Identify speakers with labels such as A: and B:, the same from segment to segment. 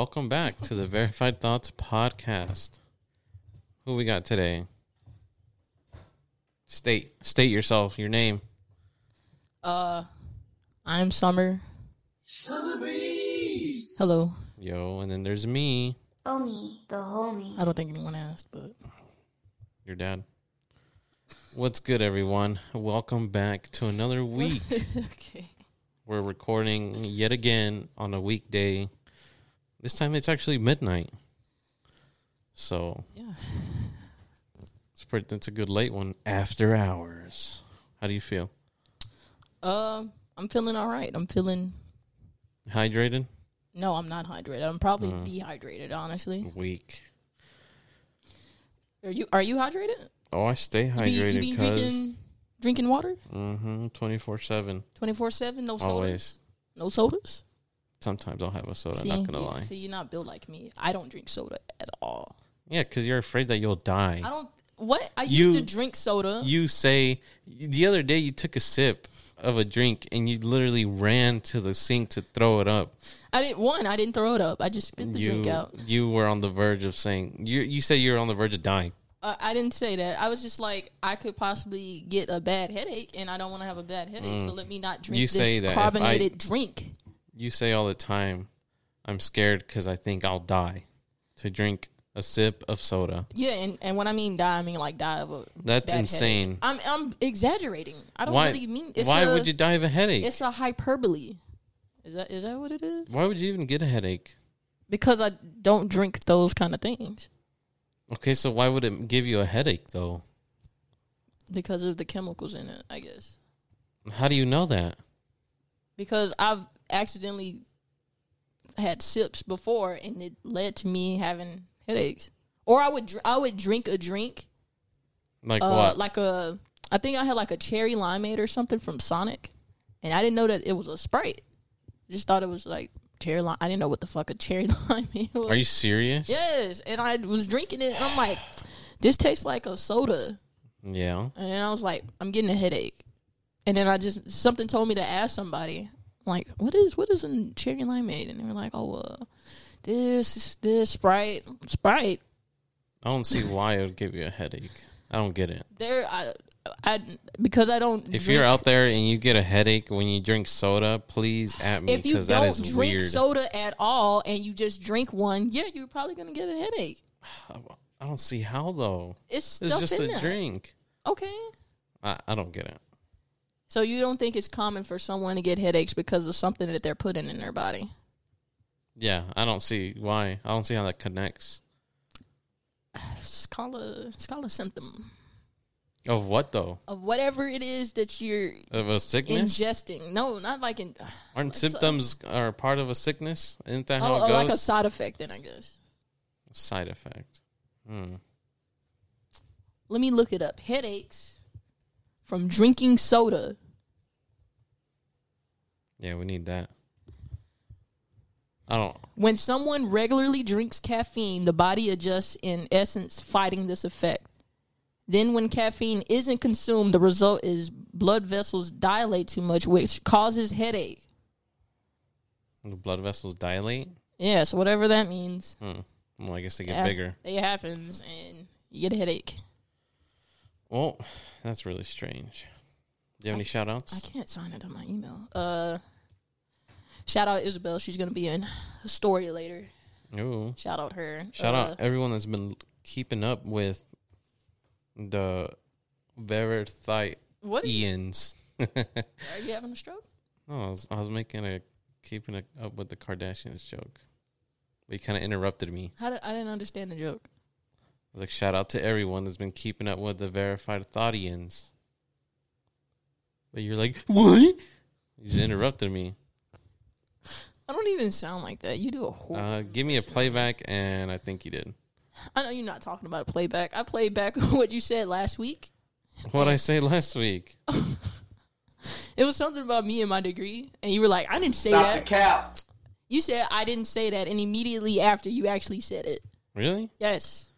A: Welcome back to the Verified Thoughts podcast. Who we got today? State state yourself, your name.
B: Uh, I'm Summer. Summer Breeze. Hello.
A: Yo, and then there's me,
C: Omi, the homie.
B: I don't think anyone asked, but
A: your dad. What's good, everyone? Welcome back to another week.
B: okay.
A: We're recording yet again on a weekday. This time it's actually midnight. So
B: Yeah.
A: it's pretty, That's a good late one. After hours. How do you feel?
B: Um, I'm feeling all right. I'm feeling.
A: Hydrated?
B: No, I'm not hydrated. I'm probably
A: Uh.
B: dehydrated. Honestly,
A: Weak.
B: are you? Are you hydrated?
A: Oh, I stay
B: You be,
A: hydrated
B: you be
A: because
B: drinking drinking water
A: mm-hmm, 24 7.
B: twenty four seven. No sodas.
A: Always.
B: No sodas.
A: Sometimes I'll have a soda,
B: see, I'm
A: not going to
B: yeah,
A: lie.
B: see, you're not built like me. I don't drink soda at all.
A: Yeah, because you're afraid that you'll die.
B: I don't. What I
A: You-
B: used to drink soda.
A: You say, the other day you took a sip of a drink and you literally ran to the sink to throw it up.
B: I didn't. One, I didn't throw it up. I just spit the
A: you,
B: drink out.
A: You were on the verge of saying, you, you say you were on the verge of dying.
B: Uh, I didn't say that. I was just like, I could possibly get a bad headache, and I don't want to have a bad headache. So let me not drink
A: Mm. You
B: this
A: say that if I-
B: carbonated drink.
A: You say all the time, I'm scared because I think I'll die to drink a sip of soda.
B: Yeah, and, and when I mean die, I mean like die of a.
A: That's insane.
B: headache. I'm I'm exaggerating. I don't
A: Why,
B: really mean. It's
A: why
B: a,
A: would you die of a headache?
B: It's a hyperbole. Is that is that what it is?
A: Why would you even get a headache?
B: Because I don't drink those kind of things.
A: Okay, so why would it give you a headache though?
B: Because of the chemicals in it, I guess.
A: How do you know that?
B: Because I've accidentally had sips before, and it led to me having headaches. Or I would dr- I would drink a drink
A: Like
B: uh,
A: what?
B: like a I think I had like a cherry limeade or something from Sonic, and I didn't know that it was a Sprite. Just thought it was like cherry lime. I didn't know what the fuck a cherry limeade was.
A: Are you serious?
B: Yes, and I was drinking it, and I'm like, this tastes like a soda,
A: Yeah.
B: and then I was like, I'm getting a headache, and then I just something told me to ask somebody, like, what is what is a cherry limeade, and they were like, oh, uh, this this Sprite Sprite.
A: I don't see why it would give you a headache. I don't get it.
B: There, I, I because I don't.
A: If
B: drink-
A: you're out there and you get a headache when you drink soda, please at me
B: if you
A: because that
B: don't
A: is
B: drink
A: weird.
B: soda at all and you just drink one, yeah, you're probably gonna get a headache.
A: I don't see how though.
B: It's
A: It's just a drink.
B: Okay,
A: I, I don't get it.
B: So you don't think it's common for someone to get headaches because of something that they're putting in their body?
A: Yeah, I don't see why. I don't see how that connects.
B: It's called a it's called a symptom
A: Of what though?
B: of whatever it is that you're
A: Of a sickness?
B: ingesting. No, not like in
A: Aren't symptoms are part of a sickness? Isn't that how
B: oh,
A: it
B: oh,
A: goes?
B: like a side effect. Then I guess.
A: Side effect. Hmm.
B: Let me look it up. Headaches from drinking soda.
A: Yeah, we need that. I don't.
B: When someone regularly drinks caffeine, the body adjusts in essence fighting this effect. Then when caffeine isn't consumed, the result is blood vessels dilate too much, which causes headache.
A: The blood vessels dilate.
B: Yeah, so whatever that means.
A: Hmm. Well, I guess they get
B: Yeah,
A: bigger.
B: It happens and you get a headache.
A: Well, that's really strange. Do you have any shout outs?
B: I can't sign into my email. Uh shout out Isabel. She's gonna be in a story later.
A: Ooh.
B: Shout out her.
A: Shout
B: Uh,
A: out everyone that's been keeping up with the Verithite
B: What
A: Ians.
B: are you having a stroke?
A: No, I was, I was making a keeping it up with the Kardashians joke. But you kind of interrupted me.
B: How did, I didn't understand the joke.
A: I was like, shout out to everyone that's been keeping up with the verified Thoughtians. But you're like, what? You just interrupted me.
B: I don't even sound like that. You do a whole.
A: Uh, give me a playback, and I think you did.
B: I know you're not talking about a playback. I played back what you said last week.
A: What I say last week?
B: It was something about me and my degree, and you were like, "I didn't say
D: Stop the
B: that."
D: cap.
B: You said I didn't say that, and immediately after you actually said it.
A: Really?
B: Yes.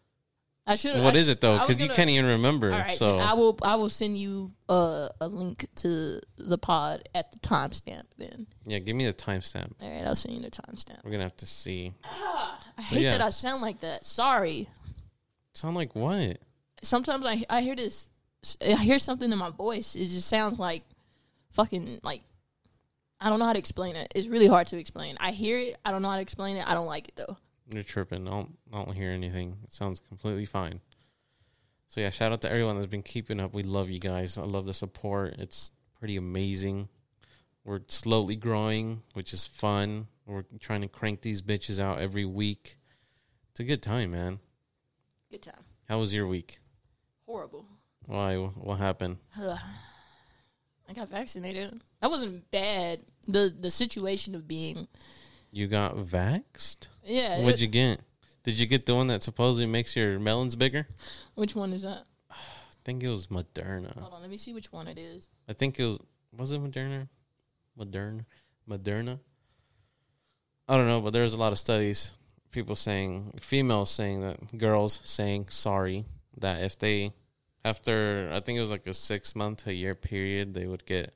B: I should.
A: What is it though? Because you can't even remember.
B: All right,
A: so
B: I will. I will send you uh, a link to the pod at the timestamp. Then,
A: yeah, give me the timestamp.
B: all right, I'll send you the timestamp.
A: We're gonna have to see.
B: I hate
A: yeah.
B: that I sound like that. Sorry.
A: Sound like what?
B: Sometimes I I hear this. I hear something in my voice. It just sounds like fucking like. I don't know how to explain it. It's really hard to explain. I hear it. I don't know how to explain it. I don't like it though.
A: You're tripping. I don't, I don't hear anything. It sounds completely fine. So yeah, shout out to everyone that's been keeping up. We love you guys. I love the support. It's pretty amazing. We're slowly growing, which is fun. We're trying to crank these bitches out every week. It's a good time, man.
B: Good time.
A: How was your week?
B: Horrible.
A: Why? What happened?
B: Ugh. I got vaccinated. That wasn't bad. The the situation of being
A: You got vaxxed?
B: yeah.
A: What'd
B: it-
A: you get? Did you get the one that supposedly makes your melons bigger?
B: which one is that?
A: I think it was Moderna.
B: Hold on, let me see which one it is.
A: I think it was was it Moderna? Moderna? Moderna? I don't know, but there's a lot of studies, people saying females saying that girls saying sorry that if they after I think it was like a six month a year period they would get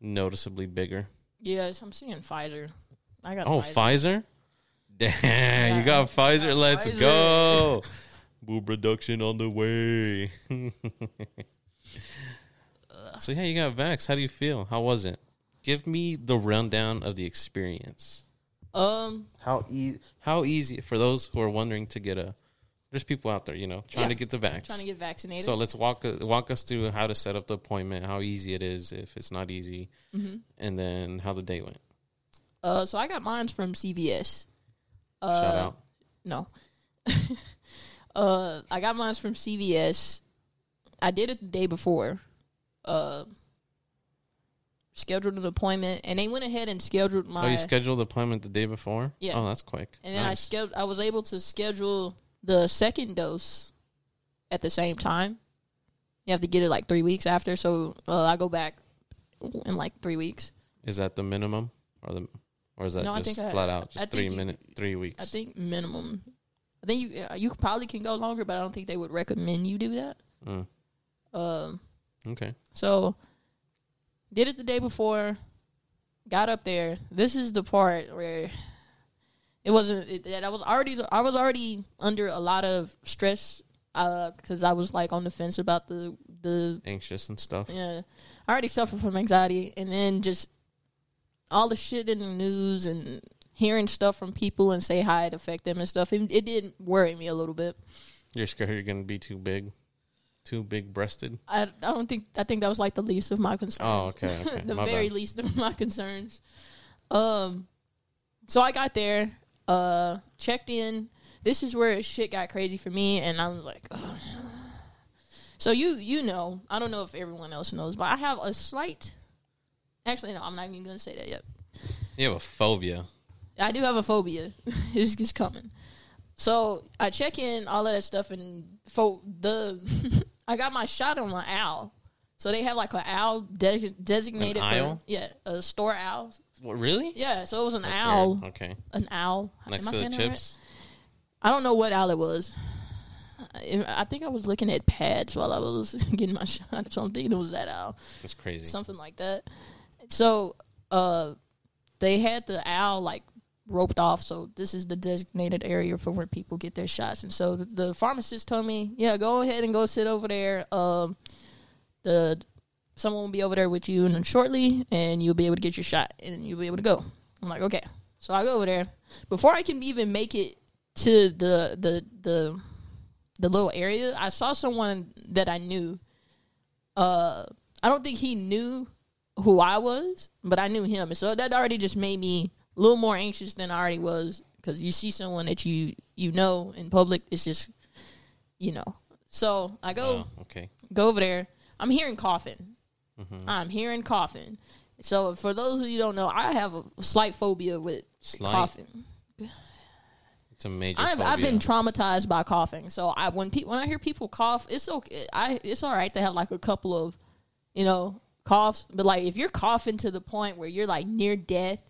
A: noticeably bigger.
B: Yes, I'm seeing Pfizer. I got
A: Oh,
B: Pfizer.
A: Pfizer? Damn, you
B: Yeah,
A: got Pfizer.
B: got
A: Let's
B: Pfizer.
A: go. Boob reduction on the way. so yeah, you got Vax. How do you feel? How was it? Give me the rundown of the experience.
B: Um,
A: How easy? How easy for those who are wondering to get a? There's people out there, you know, trying
B: Yeah.
A: to get the vax.
B: trying to get vaccinated.
A: so let's walk walk us through how to set up the appointment, how easy it is if it's not easy,
B: hmm
A: and then how the day went.
B: Uh, so I got mine from CVS. Uh,
A: Shout out.
B: No. uh, I got mine from CVS. I did it the day before. Uh, scheduled an appointment, and they went ahead and scheduled my.
A: oh, you scheduled the appointment the day before?
B: Yeah.
A: Oh, that's quick.
B: and then I scheduled. I was able to schedule the second dose at the same time. You have to get it like three weeks after, so uh, I go back in like three weeks.
A: Is that the minimum, or the, or is that
B: No, I
A: just
B: I-
A: flat out just three
B: you-
A: minute, three weeks?
B: I think minimum. I think you uh, you probably can go longer, but I don't think they would recommend you do that.
A: Mm,
B: Um,
A: okay.
B: so did it the day before. Got up there. This is the part where it wasn't. It, that I was already. I was already under a lot of stress because I was like on the fence about the the
A: Anxious and stuff.
B: yeah. I already suffer from anxiety, and then just all the shit in the news and hearing stuff from people and say how it affect them and stuff. It, it did worry me a little bit.
A: You're scared you're gonna be too big, too big breasted.
B: I I don't think I think that was like the least of my concerns.
A: Oh, okay, okay.
B: the
A: My
B: very
A: bad.
B: least of my concerns. Um, so I got there, uh, checked in. This is where shit got crazy for me, and I was like, Ugh. so you you know, I don't know if everyone else knows, but I have a slight. Actually, no, I'm not even gonna say that yet.
A: You have a phobia.
B: I do have a phobia. it's just coming. So I check in all of that stuff, and for the I got my shot on my owl. So they have like an owl de- designated
A: An
B: for yeah a store owl.
A: What, really?
B: Yeah, so it was an
A: That's
B: owl,
A: weird. Okay.
B: an owl.
A: Next to the
B: right?
A: chips.
B: I don't know what owl it was. I I think I was looking at pads while I was getting my shot, so I'm thinking it was that owl.
A: That's crazy.
B: something like that. So, uh, they had the owl like roped off. So this is the designated area for where people get their shots. And so the, the pharmacist told me, yeah, go ahead and go sit over there. Um, the someone will be over there with you and shortly, and you'll be able to get your shot, and you'll be able to go. I'm like, okay. So I go over there. Before I can even make it to the the the the little area, I saw someone that I knew. Uh, I don't think he knew who I was, but I knew him, and so that already just made me a little more anxious than I already was because you see someone that you you know in public, it's just you know. So I go
A: Oh, okay.
B: go over there. I'm hearing coughing.
A: Mm-hmm.
B: I'm hearing coughing. So for those of you don't know, I have a slight phobia with
A: Slight?
B: coughing.
A: It's a major
B: I've. I've been traumatized by coughing. So I when people when I hear people cough, it's okay. I it's all right to have like a couple of, you know, coughs. But like if you're coughing to the point where you're like near death,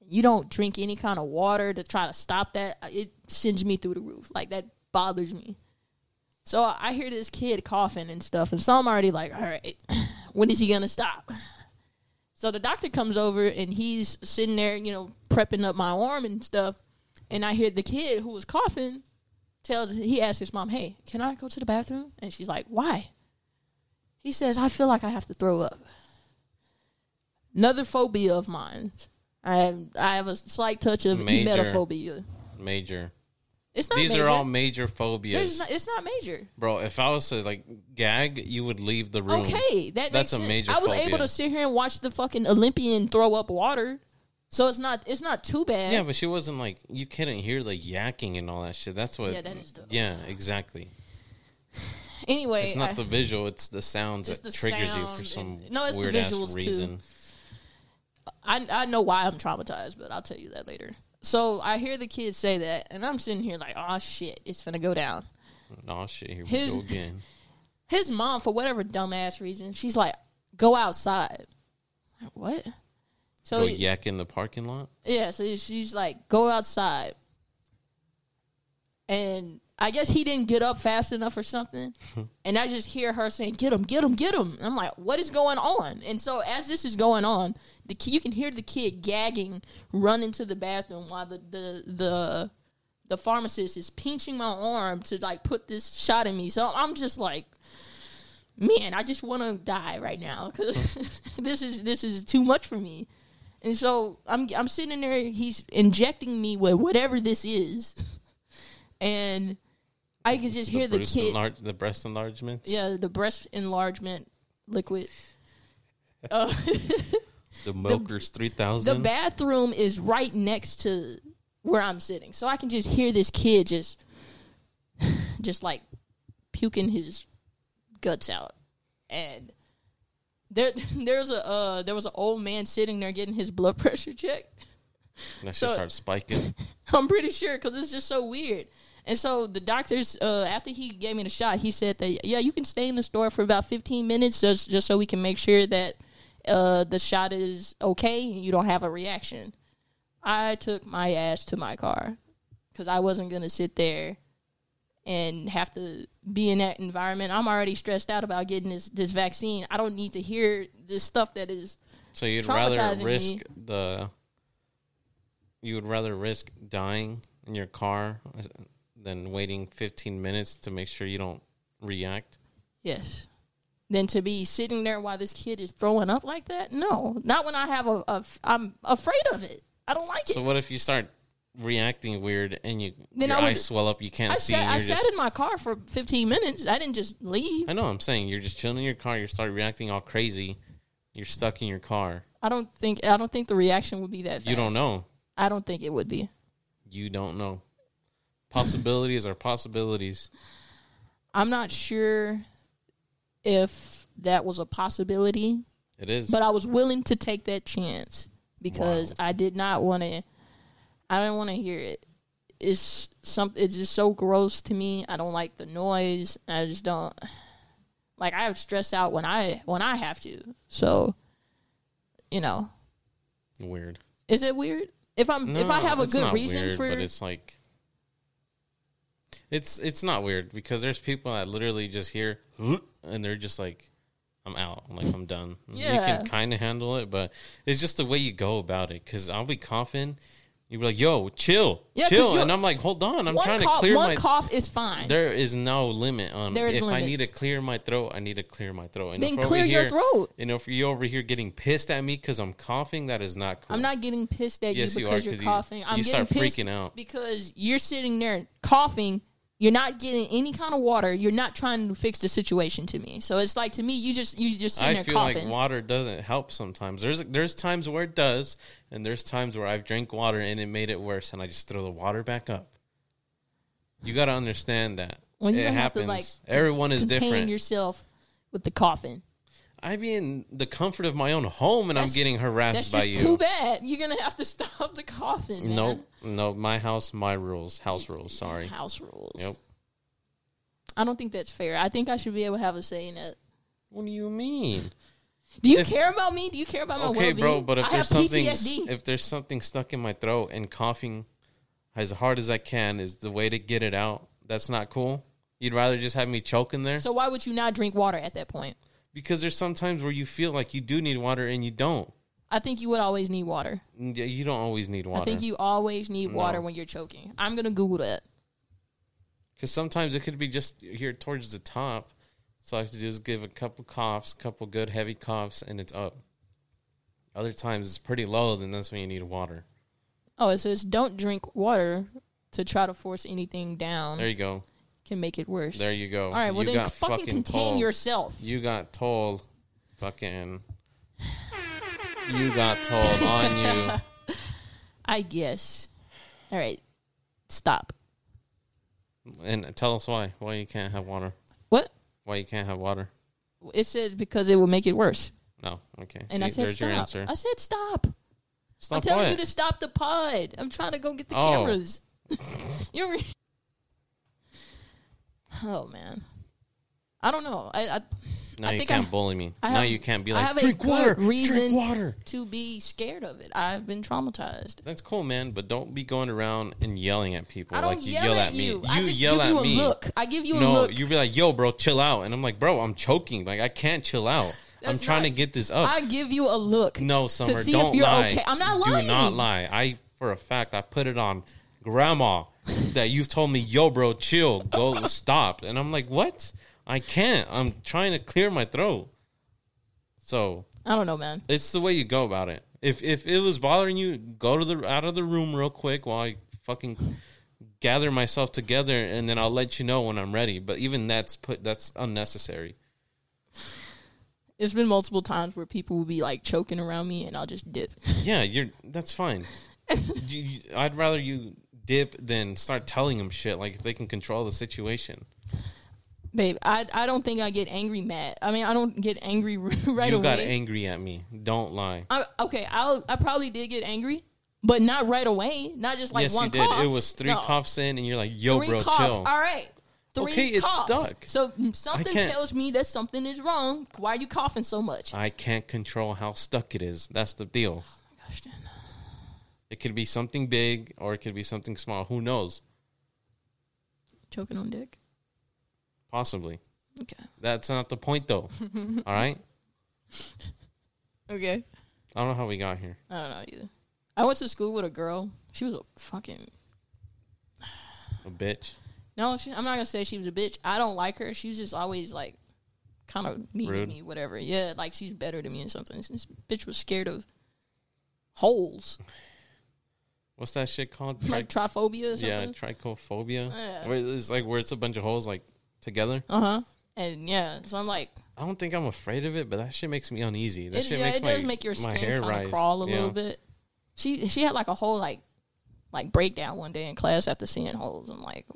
B: you don't drink any kind of water to try to stop that. Uh, it sends me through the roof. Like that bothers me. So I hear this kid coughing and stuff, and so I'm already like, all right, when is he gonna stop? So the doctor comes over and he's sitting there, you know, prepping up my arm and stuff. And I hear the kid who was coughing tells he asks his mom, "Hey, can I go to the bathroom?" And she's like, "Why?" He says, "I feel like I have to throw up." Another phobia of mine. I have I have a slight touch of
A: Major.
B: emetophobia.
A: Major.
B: It's not
A: These
B: major.
A: are all major phobias,
B: not, it's not major.
A: bro. If I was to like gag, you would leave the room.
B: Okay, that
A: That's a major
B: I was
A: phobia.
B: able to sit here and watch the fucking Olympian throw up water, so it's not it's not too bad.
A: Yeah, but she wasn't like you couldn't hear the yakking and all that shit. That's what.
B: Yeah, that is the-
A: Yeah, exactly.
B: Anyway,
A: It's not
B: I-
A: the visual; it's the sounds that
B: the
A: triggers you for some
B: and- no, it's the
A: weird ass
B: visuals, too.
A: reason.
B: I I know why I'm traumatized, but I'll tell you that later. So I hear the kids say that, and I'm sitting here like, oh shit, it's gonna go down.
A: Oh shit! Here
B: His-
A: we go again.
B: His mom, for whatever dumbass reason, she's like, go outside. Like, what? So
A: Go
B: he-
A: yak in the parking lot.
B: Yeah, so she's like, go outside. And I guess he didn't get up fast enough or something. and I just hear her saying, get him, get him, get him. And I'm like, what is going on? And so as this is going on, the ki- you can hear the kid gagging, running to the bathroom while the, the, the, the pharmacist is pinching my arm to like put this shot in me. So I'm just like, man, I just want to die right now because this is this is too much for me. And so I'm I'm sitting there. He's injecting me with whatever this is, and I can just hear the kid.
A: the breast enlargements.
B: yeah, the breast enlargement liquid. Uh,
A: The Milkers three thousand.
B: the bathroom is right next to where I'm sitting, so I can just hear this kid just, just like puking his guts out, and there there's a uh, there was an old man sitting there getting his blood pressure checked.
A: that shit
B: so-
A: started spiking.
B: I'm pretty sure because it's just so weird. And so the doctors, uh, after he gave me the shot, he said that yeah, you can stay in the store for about 15 minutes just just so we can make sure that uh, the shot is okay and you don't have a reaction. I took my ass to my car because I wasn't gonna sit there and have to be in that environment. I'm already stressed out about getting this this vaccine. I don't need to hear this stuff that is
A: So you'd rather risk
B: me.
A: the. You would rather risk dying in your car than waiting 15 minutes to make sure you don't react.
B: Yes. Than to be sitting there while this kid is throwing up like that? No, not when I have a. a I'm afraid of it. I don't like it.
A: So what if you start reacting weird and you
B: Then
A: your
B: I would-
A: eyes swell up, you can't
B: I
A: see,
B: sat. I
A: you're
B: sat in my car for 15 minutes. I didn't just leave.
A: I know. I'm saying you're just chilling in your car. You start reacting all crazy. You're stuck in your car.
B: I don't think. I don't think the reaction would be that. Fast.
A: You don't know.
B: I don't think it would be.
A: You don't know. Possibilities are possibilities.
B: I'm not sure if that was a possibility,
A: It is.
B: but I was willing to take that chance because I did not want to. I didn't want to hear it. It's some. It's just so gross to me. I don't like the noise. I just don't. Like I have stress out when I when I have to. So, you know,
A: weird.
B: is it weird if I'm if I have a good reason
A: weird,
B: for
A: but it's like it's it's not weird because there's people that literally just hear and they're just like I'm out. I'm like I'm done.
B: Yeah.
A: You can kind of handle it, but it's just the way you go about it. Because I'll be coughing, you'd be like, "Yo, chill,
B: Yeah,
A: chill," and I'm like, "Hold on, I'm trying
B: cough,
A: to clear
B: one
A: my."
B: cough is fine.
A: There is no limit on
B: There is
A: if I need to clear my throat. I need to clear my throat. And
B: Then clear your
A: here-
B: throat.
A: And if you're over here getting pissed at me because I'm coughing, that is not cool.
B: I'm not getting pissed at
A: Yes,
B: you
A: you
B: because you are
A: 'cause you-
B: coughing. I'm
A: you
B: getting
A: start
B: pissed
A: freaking out.
B: because you're sitting there coughing. You're not getting any kind of water. You're not trying to fix the situation to me. So it's like to me, you just you just sitting
A: I
B: there
A: feel
B: coughing.
A: like water doesn't help sometimes. There's there's times where it does, and there's times where I've drank water and it made it worse, and I just throw the water back up. You got to understand that
B: when you
A: it
B: have
A: happens.
B: to like
A: Everyone is different.
B: yourself with the coughing.
A: I be in the comfort of my own home, and I'm getting harassed
B: That's
A: by you.
B: too bad. You're gonna have to stop the coughing. Man.
A: Nope, no, my house, my rules, house rules. Sorry.
B: House rules.
A: Yep.
B: I don't think that's fair. I think I should be able to have a say in it.
A: What do you mean?
B: Do you
A: If-
B: care about me? Do you care about my
A: okay,
B: well-being?
A: bro, but if
B: I
A: there's something
B: PTSD.
A: if there's something stuck in my throat and coughing as hard as I can is the way to get it out, That's not cool. You'd rather just have me choking there
B: So why would you not drink water at that point?
A: Because there's sometimes where you feel like you do need water and you don't.
B: I think you would always need water.
A: Mm, yeah, You don't always need water.
B: I think you always need water
A: No.
B: when you're choking. I'm gonna Google that.
A: Because sometimes it could be just here towards the top. So I have to do is give a couple coughs, couple good heavy coughs, and it's up. Other times it's pretty low, then that's when you need water.
B: Oh, it says don't drink water to try to force anything down.
A: There you go.
B: Can make it worse.
A: There you go.
B: All right, well
A: you
B: then
A: got
B: fucking contain
A: told.
B: yourself.
A: You got told. Fucking. You got told on you.
B: I guess. All right, stop.
A: And tell us why. Why you can't have water.
B: What?
A: Why you can't have water.
B: It says because it will make it worse.
A: No. Okay.
B: And
A: See,
B: I said stop. I said stop.
A: Stop
B: I'm telling
A: what?
B: you to stop the pod. I'm trying to go get the
A: Oh.
B: cameras. You're. Oh man, I don't know. I, I
A: now
B: I
A: you
B: think
A: can't
B: I-
A: bully me.
B: I
A: now
B: have-
A: you can't be
B: I
A: like,
B: have
A: drink
B: good
A: water.
B: reason
A: Drink water.
B: to be scared of it. I've been traumatized.
A: That's cool, man. But don't be going around and yelling at people
B: I don't
A: like you
B: yell,
A: yell
B: at,
A: at me.
B: you. I just
A: yell
B: give
A: at
B: you a
A: me.
B: look. I give you a
A: no,
B: look.
A: you be like, "Yo, bro, chill out," and I'm like, "Bro, I'm choking. Like, I can't chill out. I'm
B: That's
A: trying to get this up."
B: I give you a look.
A: no, Summer,
B: see
A: don't
B: if you're
A: lie.
B: okay. I'm not lying.
A: Do not lie. I, for a fact, I put it on Grandma that you've told me, "Yo, bro, chill, go, stop," and I'm like, "What? I can't. I'm trying to clear my throat." So
B: I don't know, man.
A: it's the way you go about it. If if it was bothering you, go to the out of the room real quick while I fucking gather myself together, and then I'll let you know when I'm ready. But even that's put that's unnecessary.
B: It's been multiple times where people will be like choking around me, and I'll just dip.
A: Yeah, you're that's fine. you, you, I'd rather you dip than start telling them shit. Like if they can control the situation,
B: Babe, I I don't think I get angry mad. I mean, I don't get angry right
A: you
B: away.
A: You got angry at me. Don't lie.
B: I, okay, I I probably did get angry, but not right away. Not just like
A: yes,
B: one
A: you did.
B: cough.
A: It was three
B: No.
A: coughs in, and you're like, "Yo,
B: three
A: bro,
B: coughs.
A: chill."
B: All right. Three
A: Okay, it's
B: coughs.
A: stuck.
B: So mm, something tells me that something is wrong. Why are you coughing so much?
A: I can't control how stuck it is. That's the deal.
B: Oh my Gosh, Dan.
A: It could be something big or it could be something small. Who knows?
B: Choking on dick.
A: Possibly.
B: Okay.
A: That's not the point, though. All right.
B: Okay.
A: I don't know how we got here.
B: I don't know either. I went to school with a girl. She was a fucking
A: A bitch.
B: no. She, I'm not gonna say she was a bitch. I don't like her. She was just always like kind of mean to
A: Rude.
B: me, whatever. Yeah, like she's better than me or something. This bitch was scared of holes,
A: What's that shit called?
B: like
A: Tri-
B: triphobia or
A: yeah, trypophobia.
B: Yeah.
A: It's like where it's a bunch of holes like together.
B: Uh huh. And yeah, so I'm like,
A: I don't think I'm afraid of it, but that shit makes me uneasy. That
B: it,
A: shit
B: yeah,
A: makes
B: it
A: my,
B: does make your skin
A: hair
B: kind of crawl a
A: Yeah.
B: little bit. She she had like a whole like like breakdown one day in class after seeing holes. I'm like,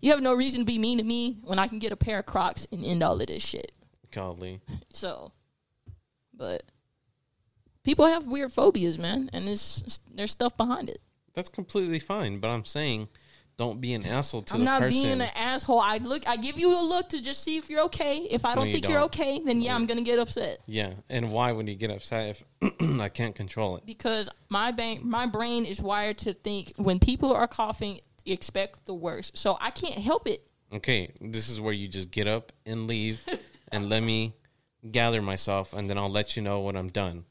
B: you have no reason to be mean to me when I can get a pair of Crocs and end all of this shit.
A: Golly.
B: So, but people have weird phobias, man, and it's there's stuff behind it.
A: That's completely fine, but I'm saying don't be an asshole to the person.
B: I'm not
A: person.
B: being an asshole. I look, I give you a look to just see if you're okay. If I don't
A: you
B: think you're
A: don't.
B: okay, then yeah, I'm gonna get upset
A: yeah, and why would you get upset if I can't control it?
B: because my brain, my brain is wired to think when people are coughing, expect the worst. So I can't help it.
A: Okay, this is where you just get up and leave and let me gather myself and then I'll let you know when I'm done.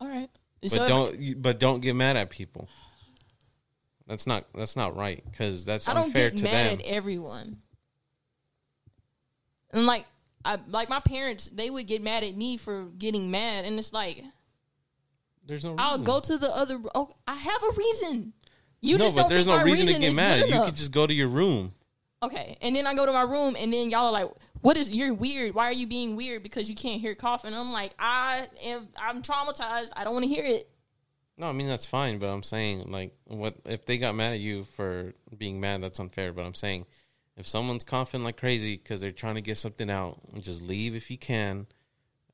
B: All right,
A: But
B: So
A: don't you- but don't get mad at people. That's not that's not right cuz that's
B: I don't get mad
A: them.
B: at everyone. And like I like my parents, they would get mad at me for getting mad, and it's like
A: There's no reason.
B: I'll go to the other. Oh, I have a reason. You
A: no,
B: just
A: but
B: don't
A: there's
B: think
A: no
B: my
A: reason to
B: reason
A: get mad. You could just go to your room.
B: Okay, and then I go to my room, and then y'all are like, "What is? You're weird. Why are you being weird? Because you can't hear coughing." I'm like, I am. I'm traumatized. I don't want to hear it.
A: No, I mean that's fine, but I'm saying like what if they got mad at you for being mad? That's unfair. But I'm saying if someone's coughing like crazy because they're trying to get something out, just leave if you can,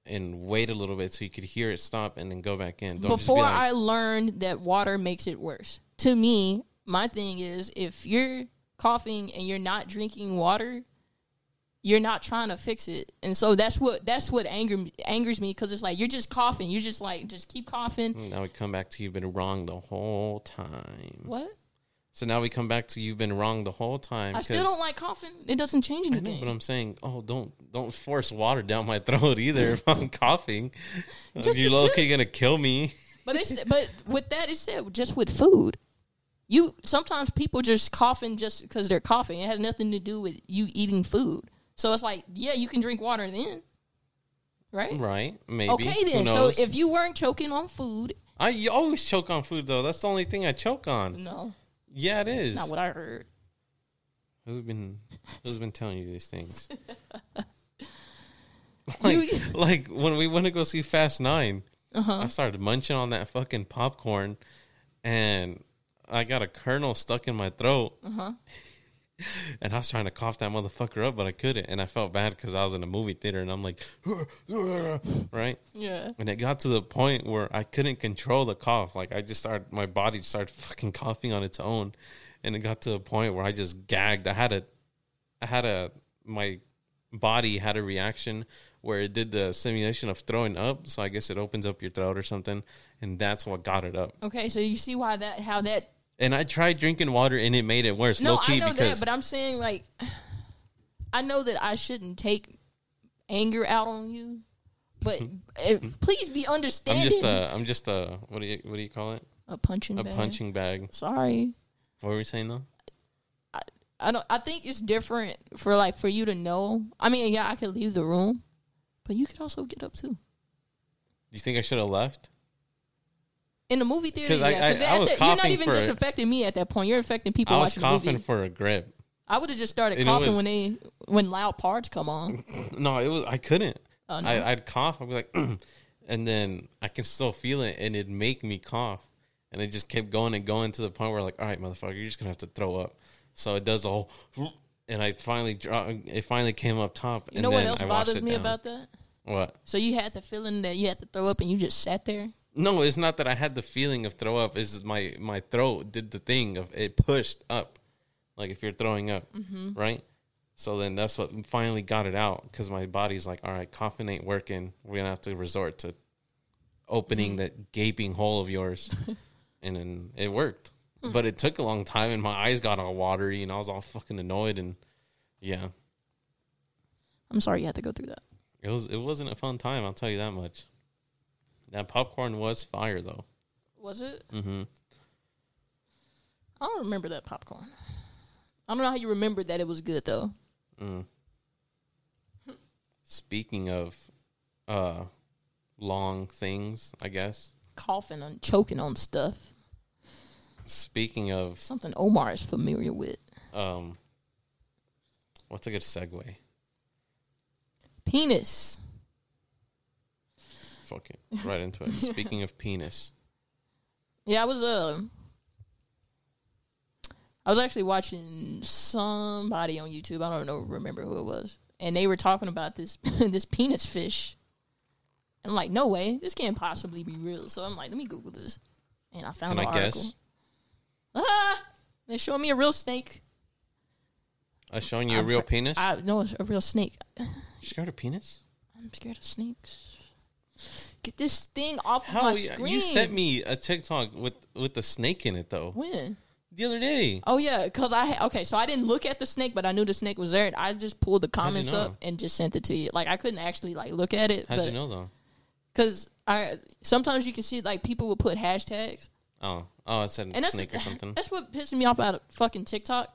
A: and wait a little bit so you could hear it stop and then go back in. Don't
B: Before
A: be like,
B: I learned that water makes it worse. To me, my thing is if you're coughing and you're not drinking water, you're not trying to fix it. And so that's what that's what anger angers me because it's like you're just coughing. You're just like just keep coughing.
A: Mm, now we come back to you've been wrong the whole time.
B: What?
A: So now we come back to you've been wrong the whole time.
B: I still don't like coughing. It doesn't change
A: I know,
B: anything.
A: but I'm saying, oh, don't don't force water down my throat either if I'm coughing.
B: Just
A: You're low-key gonna kill me.
B: But it's but with that it said just with food. You sometimes people just coughing just because they're coughing. It has nothing to do with you eating food. So it's like, yeah, you can drink water then, right?
A: Right? Maybe.
B: Okay, then. So if you weren't choking on food,
A: I you always choke on food though. That's the only thing I choke on.
B: no,
A: Yeah, it is.
B: not what I heard.
A: Who's been Who's been telling you these things? like,
B: You-
A: like when we went to go see Fast 9
B: Uh-huh.
A: I started munching on that fucking popcorn, and I got a kernel stuck in my throat.
B: Uh-huh.
A: And I was trying to cough that motherfucker up, but I couldn't. And I felt bad because I was in a movie theater, and I'm like, right.
B: Yeah.
A: And it got to the point where I couldn't control the cough. Like I just started, my body started fucking coughing on its own, and it got to a point where I just gagged. I had a, I had a, my body had a reaction where it did the simulation of throwing up. So I guess it opens up your throat or something, and that's what got it up.
B: Okay, so you see why that how that
A: And I tried drinking water, and it made it worse.
B: No,
A: key
B: I know
A: because
B: that, but I'm saying like I know that I shouldn't take anger out on you, but please be understanding.
A: I'm just a, I'm just a, what do you, what do you call it?
B: a punching
A: A
B: bag.
A: punching bag.
B: Sorry.
A: What were we saying though?
B: I don't. I think it's different for like for you to know. I mean, yeah, I could leave the room, but you could also get up too.
A: Do you think I should have left?
B: In the movie theater, yeah, because
A: was
B: you're not even just affecting me at that point. You're affecting people
A: I was
B: watching the
A: coughing
B: movie.
A: for a grip.
B: I would have just started
A: And
B: coughing
A: was-
B: when they when loud parts come on.
A: No, it was I couldn't.
B: Oh, no.
A: I, I'd cough. I'd be like, and then I can still feel it, and it'd make me cough, and it just kept going and going to the point where like, all right, motherfucker, you're just gonna have to throw up. So it does the whole, and I finally draw. It finally came up top.
B: You
A: and
B: know what else bothers me
A: down.
B: about that?
A: what?
B: So you had the feeling that you had to throw up and you just sat there.
A: No, it's not that I had the feeling of throw up. Is my my throat did the thing of it pushed up, like if you're throwing up,
B: Mm-hmm.
A: right? So then that's what finally got it out because my body's like, all right, coughing ain't working. We're gonna have to resort to opening
B: Mm-hmm.
A: that gaping hole of yours, and then it worked.
B: Hmm.
A: But it took a long time, and my eyes got all watery, and I was all fucking annoyed, and yeah,
B: I'm sorry you had to go through that.
A: it was it wasn't a fun time. I'll tell you that much. That popcorn was fire though.
B: Was it?
A: Mm-hmm.
B: I don't remember that popcorn. I don't know how you remembered that it was good though.
A: Mm. Speaking of uh long things, I guess.
B: Coughing and choking on stuff.
A: Speaking of
B: Something Omar is familiar with.
A: um what's a good segue?
B: Penis.
A: Fuck it. Right into it. Speaking of penis.
B: Yeah, I was uh I was actually watching somebody on YouTube. I don't know remember who it was. And they were talking about this this penis fish. And I'm like, no way, this can't possibly be real. So I'm like, let me Google this. And I found
A: Can
B: an
A: I
B: article.
A: guess?
B: Ah, they're showing me a real snake.
A: I showing you a
B: I'm
A: real
B: fr-
A: penis?
B: I no, it's a real snake.
A: you scared of penis?
B: I'm scared of snakes. Get this thing off
A: How
B: my
A: you,
B: screen.
A: you sent me a TikTok with with the snake in it though.
B: when?
A: The other day.
B: Oh yeah, cause I okay, so I didn't look at the snake, but I knew the snake was there. And I just pulled the comments
A: know?
B: up and just sent it to you. Like I couldn't actually like look at it,
A: How'd
B: but
A: you know though?
B: cause I sometimes you can see like people will put hashtags,
A: Oh. Oh, it said
B: and
A: snake or something.
B: That's what pisses me off about fucking TikTok.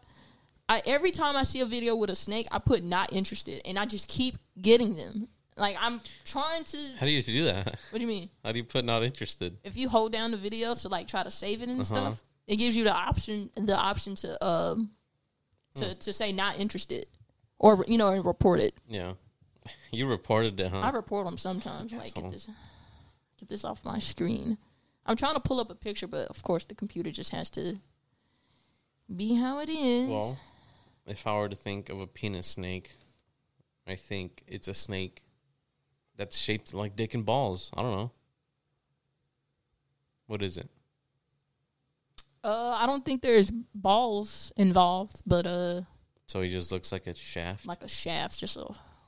B: I every time I see a video with a snake, I put not interested, and I just keep getting them. Like I'm trying to.
A: How do you do that?
B: What do you mean?
A: How do you put not interested?
B: if you hold down the video to like try to save it and
A: Uh-huh.
B: stuff, it gives you the option the option to um to
A: Hmm.
B: to say not interested or you know and report it.
A: Yeah. You reported it, huh?
B: I report them sometimes. Like
A: so.
B: get this get this off my screen. I'm trying to pull up a picture, but of course the computer just has to be how it is.
A: Well, if I were to think of a penis snake, I think it's a snake that's shaped like dick and balls. I don't know. What is it?
B: uh, I don't think there's balls involved, but uh,
A: So he just looks like a shaft.
B: like a shaft, just a.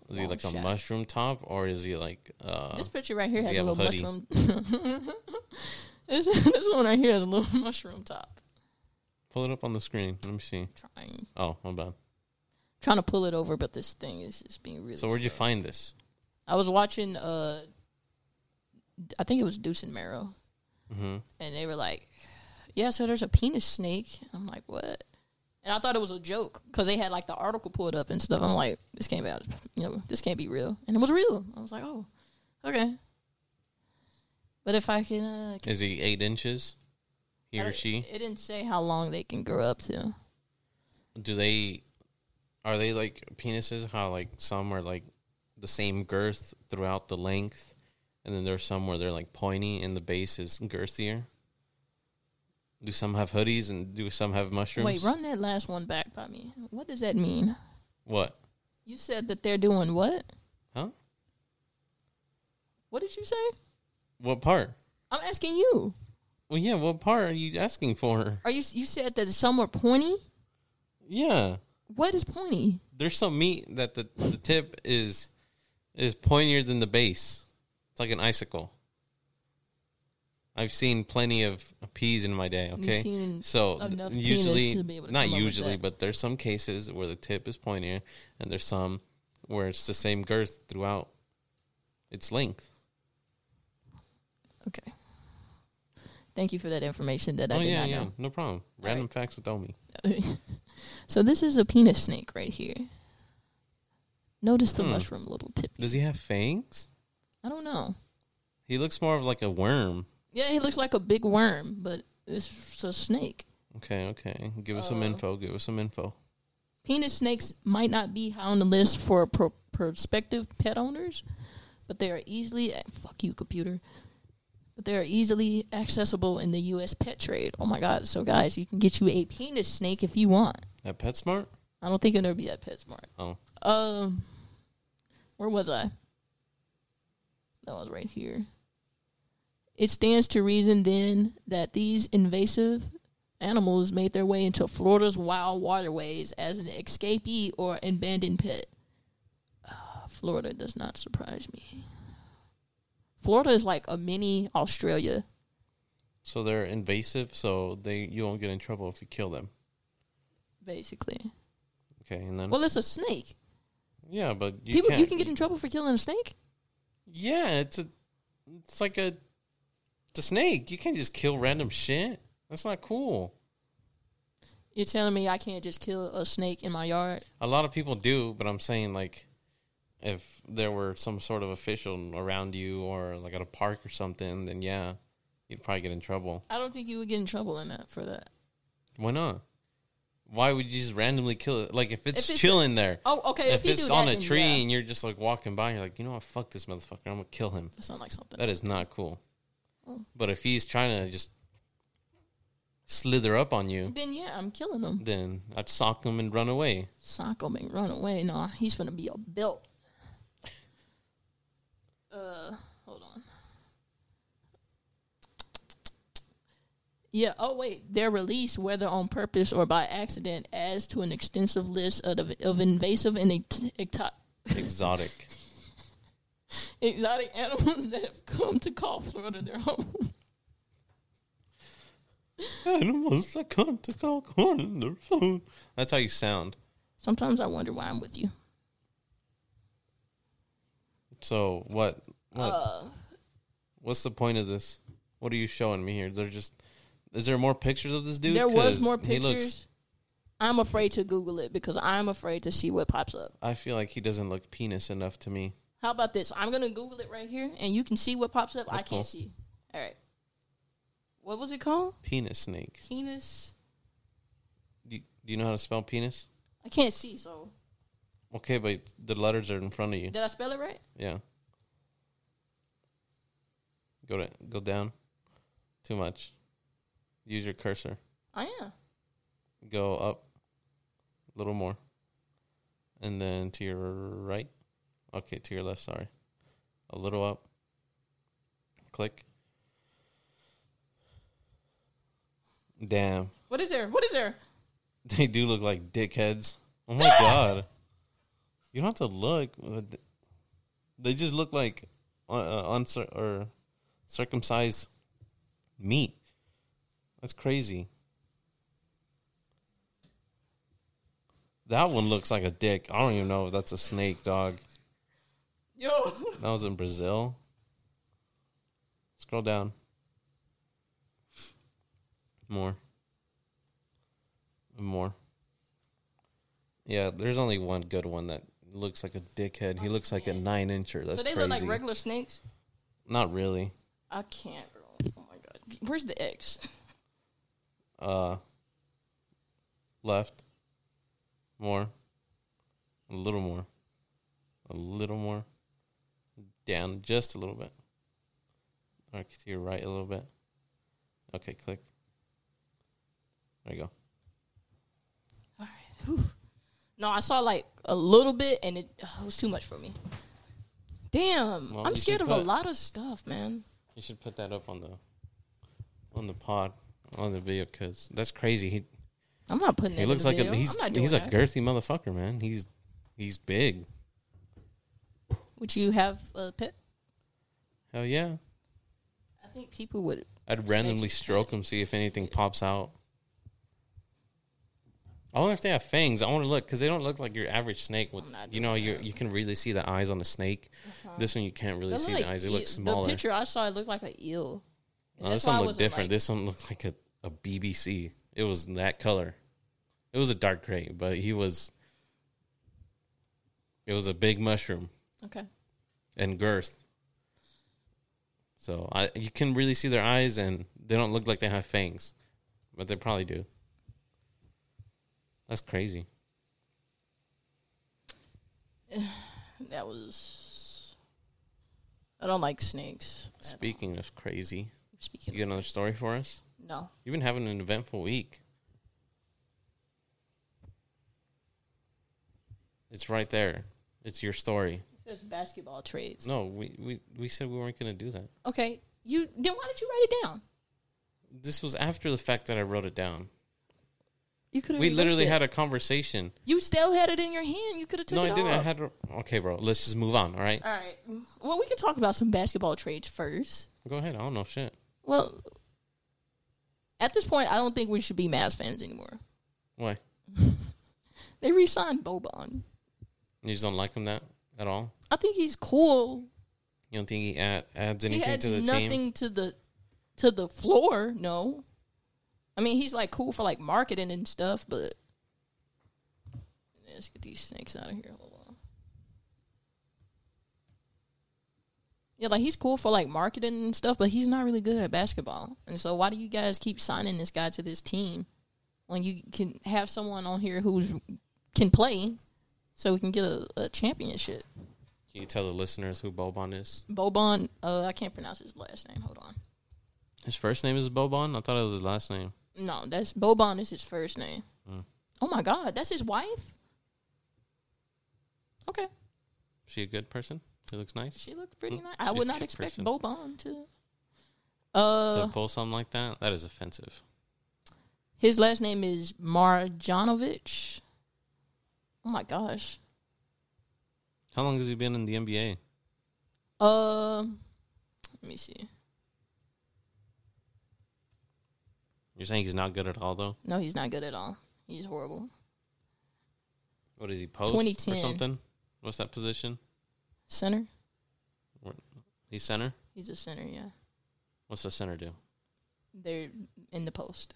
A: is he like a mushroom top, or is he like? uh
B: This picture right here has a
A: have a
B: little mushroom. this, this one right here has a little mushroom top.
A: Pull it up on the screen. Let me see.
B: Trying,
A: Oh, my bad.
B: trying to pull it over, but this thing is just being really.
A: So where'd you find this?
B: I was watching. uh I think it was Deuce and Marrow,
A: Mm-hmm.
B: and they were like, "Yeah, so there's a penis snake." I'm like, "What?" And I thought it was a joke because they had like the article pulled up and stuff. I'm like, "This can't be, out- you know, this can't be real," and it was real. I was like, "Oh, okay." But if I can, uh,
A: Is he eight inches? He or she?
B: It didn't say how long they can grow up to.
A: Do they? Are they like penises? How like some are like the same girth throughout the length, and then there's some where they're like pointy and the base is girthier. Do some have hoodies and do some have mushrooms?
B: Wait, run that last one back by me. What does that mean?
A: What?
B: You said that they're doing what?
A: Huh?
B: What did you say?
A: What part?
B: I'm asking you.
A: Well, yeah. What part are you asking for?
B: Are you? You said that some are pointy.
A: Yeah.
B: What is pointy?
A: There's some meat that the the tip is is pointier than the base. It's like an icicle. I've seen plenty of peas in my day. Okay, so usually
B: to be able to
A: not usually, but there's some cases where the tip is pointier, and there's some where it's the same girth throughout its length.
B: Okay. Thank you for that information that I
A: oh
B: did
A: yeah,
B: not
A: yeah, no problem. Random facts with Omi.
B: so this is a penis snake right here. Notice the
A: Hmm.
B: mushroom little tip.
A: Does he have fangs?
B: I don't know.
A: He looks more of like a worm.
B: Yeah, he looks like a big worm, but it's a snake.
A: Okay, okay. Give us some
B: Uh,
A: info. Give us some info.
B: Penis snakes might not be high on the list for pro- prospective pet owners, but they are easily fuck you computer. But they are easily accessible in the U.S. pet trade. Oh my god! So guys, you can get you a penis snake if you want.
A: At PetSmart?
B: I don't think it'll ever be at PetSmart.
A: Oh,
B: Um, where was I? That was right here. It stands to reason then that these invasive animals made their way into Florida's wild waterways as an escapee or abandoned pet. Ah, Florida does not surprise me. Florida is like a mini Australia.
A: so they're invasive, so they you won't get in trouble if you kill them.
B: Basically,
A: Okay, and then
B: well, it's a snake.
A: Yeah, but you
B: People,
A: can't,
B: you can get in trouble for killing a snake.
A: Yeah, it's a, it's like a, it's a snake. You can't just kill random shit. That's not cool.
B: You're telling me I can't just kill a snake in my yard?
A: A lot of people do, but I'm saying like, if there were some sort of official around you or like at a park or something, then yeah, you'd probably get in trouble.
B: I don't think you would get in trouble in that for that.
A: Why not? Why would you just randomly kill it? Like if it's,
B: If it's-
A: chilling there,
B: Oh, okay.
A: if,
B: If,
A: it's on
B: that,
A: a tree
B: yeah.
A: and you're just like walking by, and you're like, you know what? Fuck this motherfucker. I'm gonna kill him.
B: that sounds like something.
A: That is not cool.
B: Oh.
A: But if he's trying to just slither up on you,
B: then yeah, I'm killing him.
A: then I'd sock him and run away.
B: Sock him and run away. No, he's gonna be a belt. Uh, hold on. Yeah. Oh wait, their release, whether on purpose or by accident, adds to an extensive list of of invasive and ecto-
A: Exotic.
B: exotic animals that have come to call Florida their home.
A: Animals that come to call in their food. That's how you sound.
B: Sometimes I wonder why I'm with you.
A: So what? What?
B: Uh,
A: what's the point of this? What are you showing me here? They're just. Is there more pictures of this dude?
B: there was more
A: he
B: pictures.
A: looks-
B: I'm afraid to Google it because I'm afraid to see what pops up.
A: I feel like he doesn't look penis enough to me.
B: How about this? I'm gonna Google it right here, and you can see what pops up. I can't
A: cool.
B: see. All right. What was it called?
A: Penis snake.
B: Penis.
A: Do you, do you know how to spell penis?
B: I can't see. So
A: Okay, but the letters are in front of you.
B: did I spell it right?
A: Yeah. Go to go down. Too much. Use your cursor.
B: Oh yeah.
A: Go up a little more. And then to your right. Okay, to your left, sorry. A little up. Click. Damn.
B: What is there? What is there?
A: They do look like dickheads. Oh my god. You don't have to look. They just look like uh, uh, uncir- or circumcised meat. That's crazy. That one looks like a dick. I don't even know if that's a snake, dog.
B: Yo.
A: That was in Brazil. Scroll down. More. More. Yeah, there's only one good one that looks like a dickhead. He looks like a nine incher. That's
B: so they
A: crazy.
B: look like regular snakes?
A: Not really.
B: I can't, bro. Oh my god. Where's the X?
A: Uh, left. More. A little more. A little more. Down just a little bit. Okay, to your right a little bit. Okay, click. There you go.
B: All right. Whew. No, I saw like a little bit and it, it was too much for me. Damn.
A: Well,
B: I'm scared of a lot of stuff, man.
A: You should put that up on the on the pod on the video because that's crazy. He
B: I'm not putting
A: he
B: that
A: looks
B: in
A: like
B: the
A: a
B: video.
A: he's
B: I'm not doing
A: he's a girthy motherfucker, man. He's he's big.
B: Would you have a pet?
A: Hell yeah.
B: I think people would.
A: I'd randomly stroke them, see if anything pops out. I wonder if they have fangs. I want to look because they don't look like your average snake. With you know, you you can really see the eyes on the snake. Uh-huh. This one you can't really see
B: look
A: the eyes. They
B: eel-
A: look smaller.
B: The picture I saw, it looked like an eel.
A: No, this one looked different.
B: like-
A: this one looked like a, a BBC. It was that color. It was a dark gray, but he was. It was a big mushroom
B: Okay.
A: and girth. So I you can really see their eyes, and they don't look like they have fangs, but they probably do. That's crazy.
B: That was. I don't like snakes.
A: Speaking of crazy,
B: Speaking
A: you got another story for us?
B: No.
A: You've been having an eventful week. It's right there. It's your story.
B: It says basketball trades.
A: No, we, we, we said we weren't going to do that.
B: Okay. You then why did you write it down?
A: This was after the fact that I wrote it down.
B: You could have.
A: We literally had a conversation.
B: You still had it in your hand. You could have took it.
A: No,
B: it
A: I didn't.
B: off.
A: I had. to- Okay, bro. Let's just move on. All right.
B: All right. Well, we can talk about some basketball trades first.
A: Go ahead. I don't know shit.
B: Well, at this point, I don't think we should be Mavs fans anymore.
A: Why?
B: They re-signed Boban.
A: You just don't like him that at all.
B: I think he's cool.
A: You don't think he add, adds
B: He
A: anything
B: adds
A: to the
B: nothing
A: team?
B: to the to the floor. No, I mean he's like cool for like marketing and stuff, but let's get these snakes out of here. Hold on. Yeah, like he's cool for like marketing and stuff, but he's not really good at basketball. And so, why do you guys keep signing this guy to this team when you can have someone on here who's can play, so we can get a, a championship?
A: Can you tell the listeners who Boban is?
B: Boban, uh, I can't pronounce his last name. Hold on.
A: His first name is Boban. I thought it was his last name.
B: No, that's Boban is his first name.
A: Mm.
B: Oh my god, that's his wife. Okay,
A: She a good person? She looks nice.
B: she looked pretty
A: Mm,
B: nice. I would not expect
A: person.
B: Boban to. Uh,
A: to pull something like that, that is offensive.
B: his last name is Marjanovic. Oh my gosh.
A: How long has he been in the NBA?
B: Uh, let me see.
A: You're saying he's not good at all, though.
B: No, he's not good at all. He's horrible.
A: What is he post
B: 2010.
A: or something? What's that position?
B: Center.
A: He's center.
B: He's a center. Yeah,
A: What's the center do?
B: they're in the post.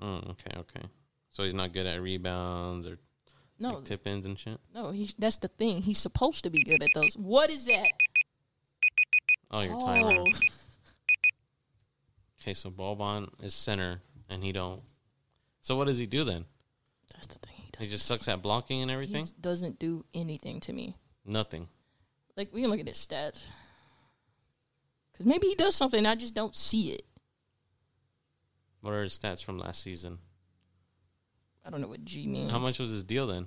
A: Mm, okay, okay. So he's not good at rebounds or
B: No,
A: like tip ins and shit.
B: no. He. That's the thing. He's supposed to be good at those. What is that?
A: Oh, your timer. Okay, so Boban is center, and he don't. So what does he do then?
B: That's the thing. He
A: He just sucks at blocking and everything.
B: He doesn't do anything to me.
A: Nothing.
B: Like we can look at his stats. Cause maybe he does something I just don't see it.
A: What are his stats from last season?
B: I don't know what G means.
A: How much was his deal then?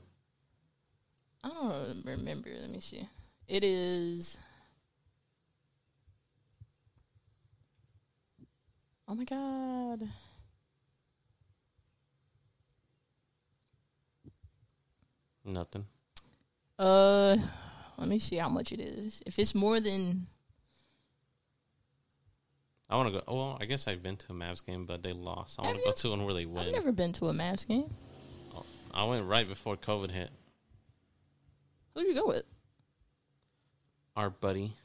B: I don't remember. Let me see. It is. Oh my god.
A: Nothing.
B: Uh, let me see how much it is. If it's more than
A: I want to go. Oh, well, I guess I've been to a Mavs game, but they lost. I want to go to one where they win.
B: I've never been to a Mavs game.
A: I went right before COVID hit.
B: Who'd you go with?
A: Our buddy.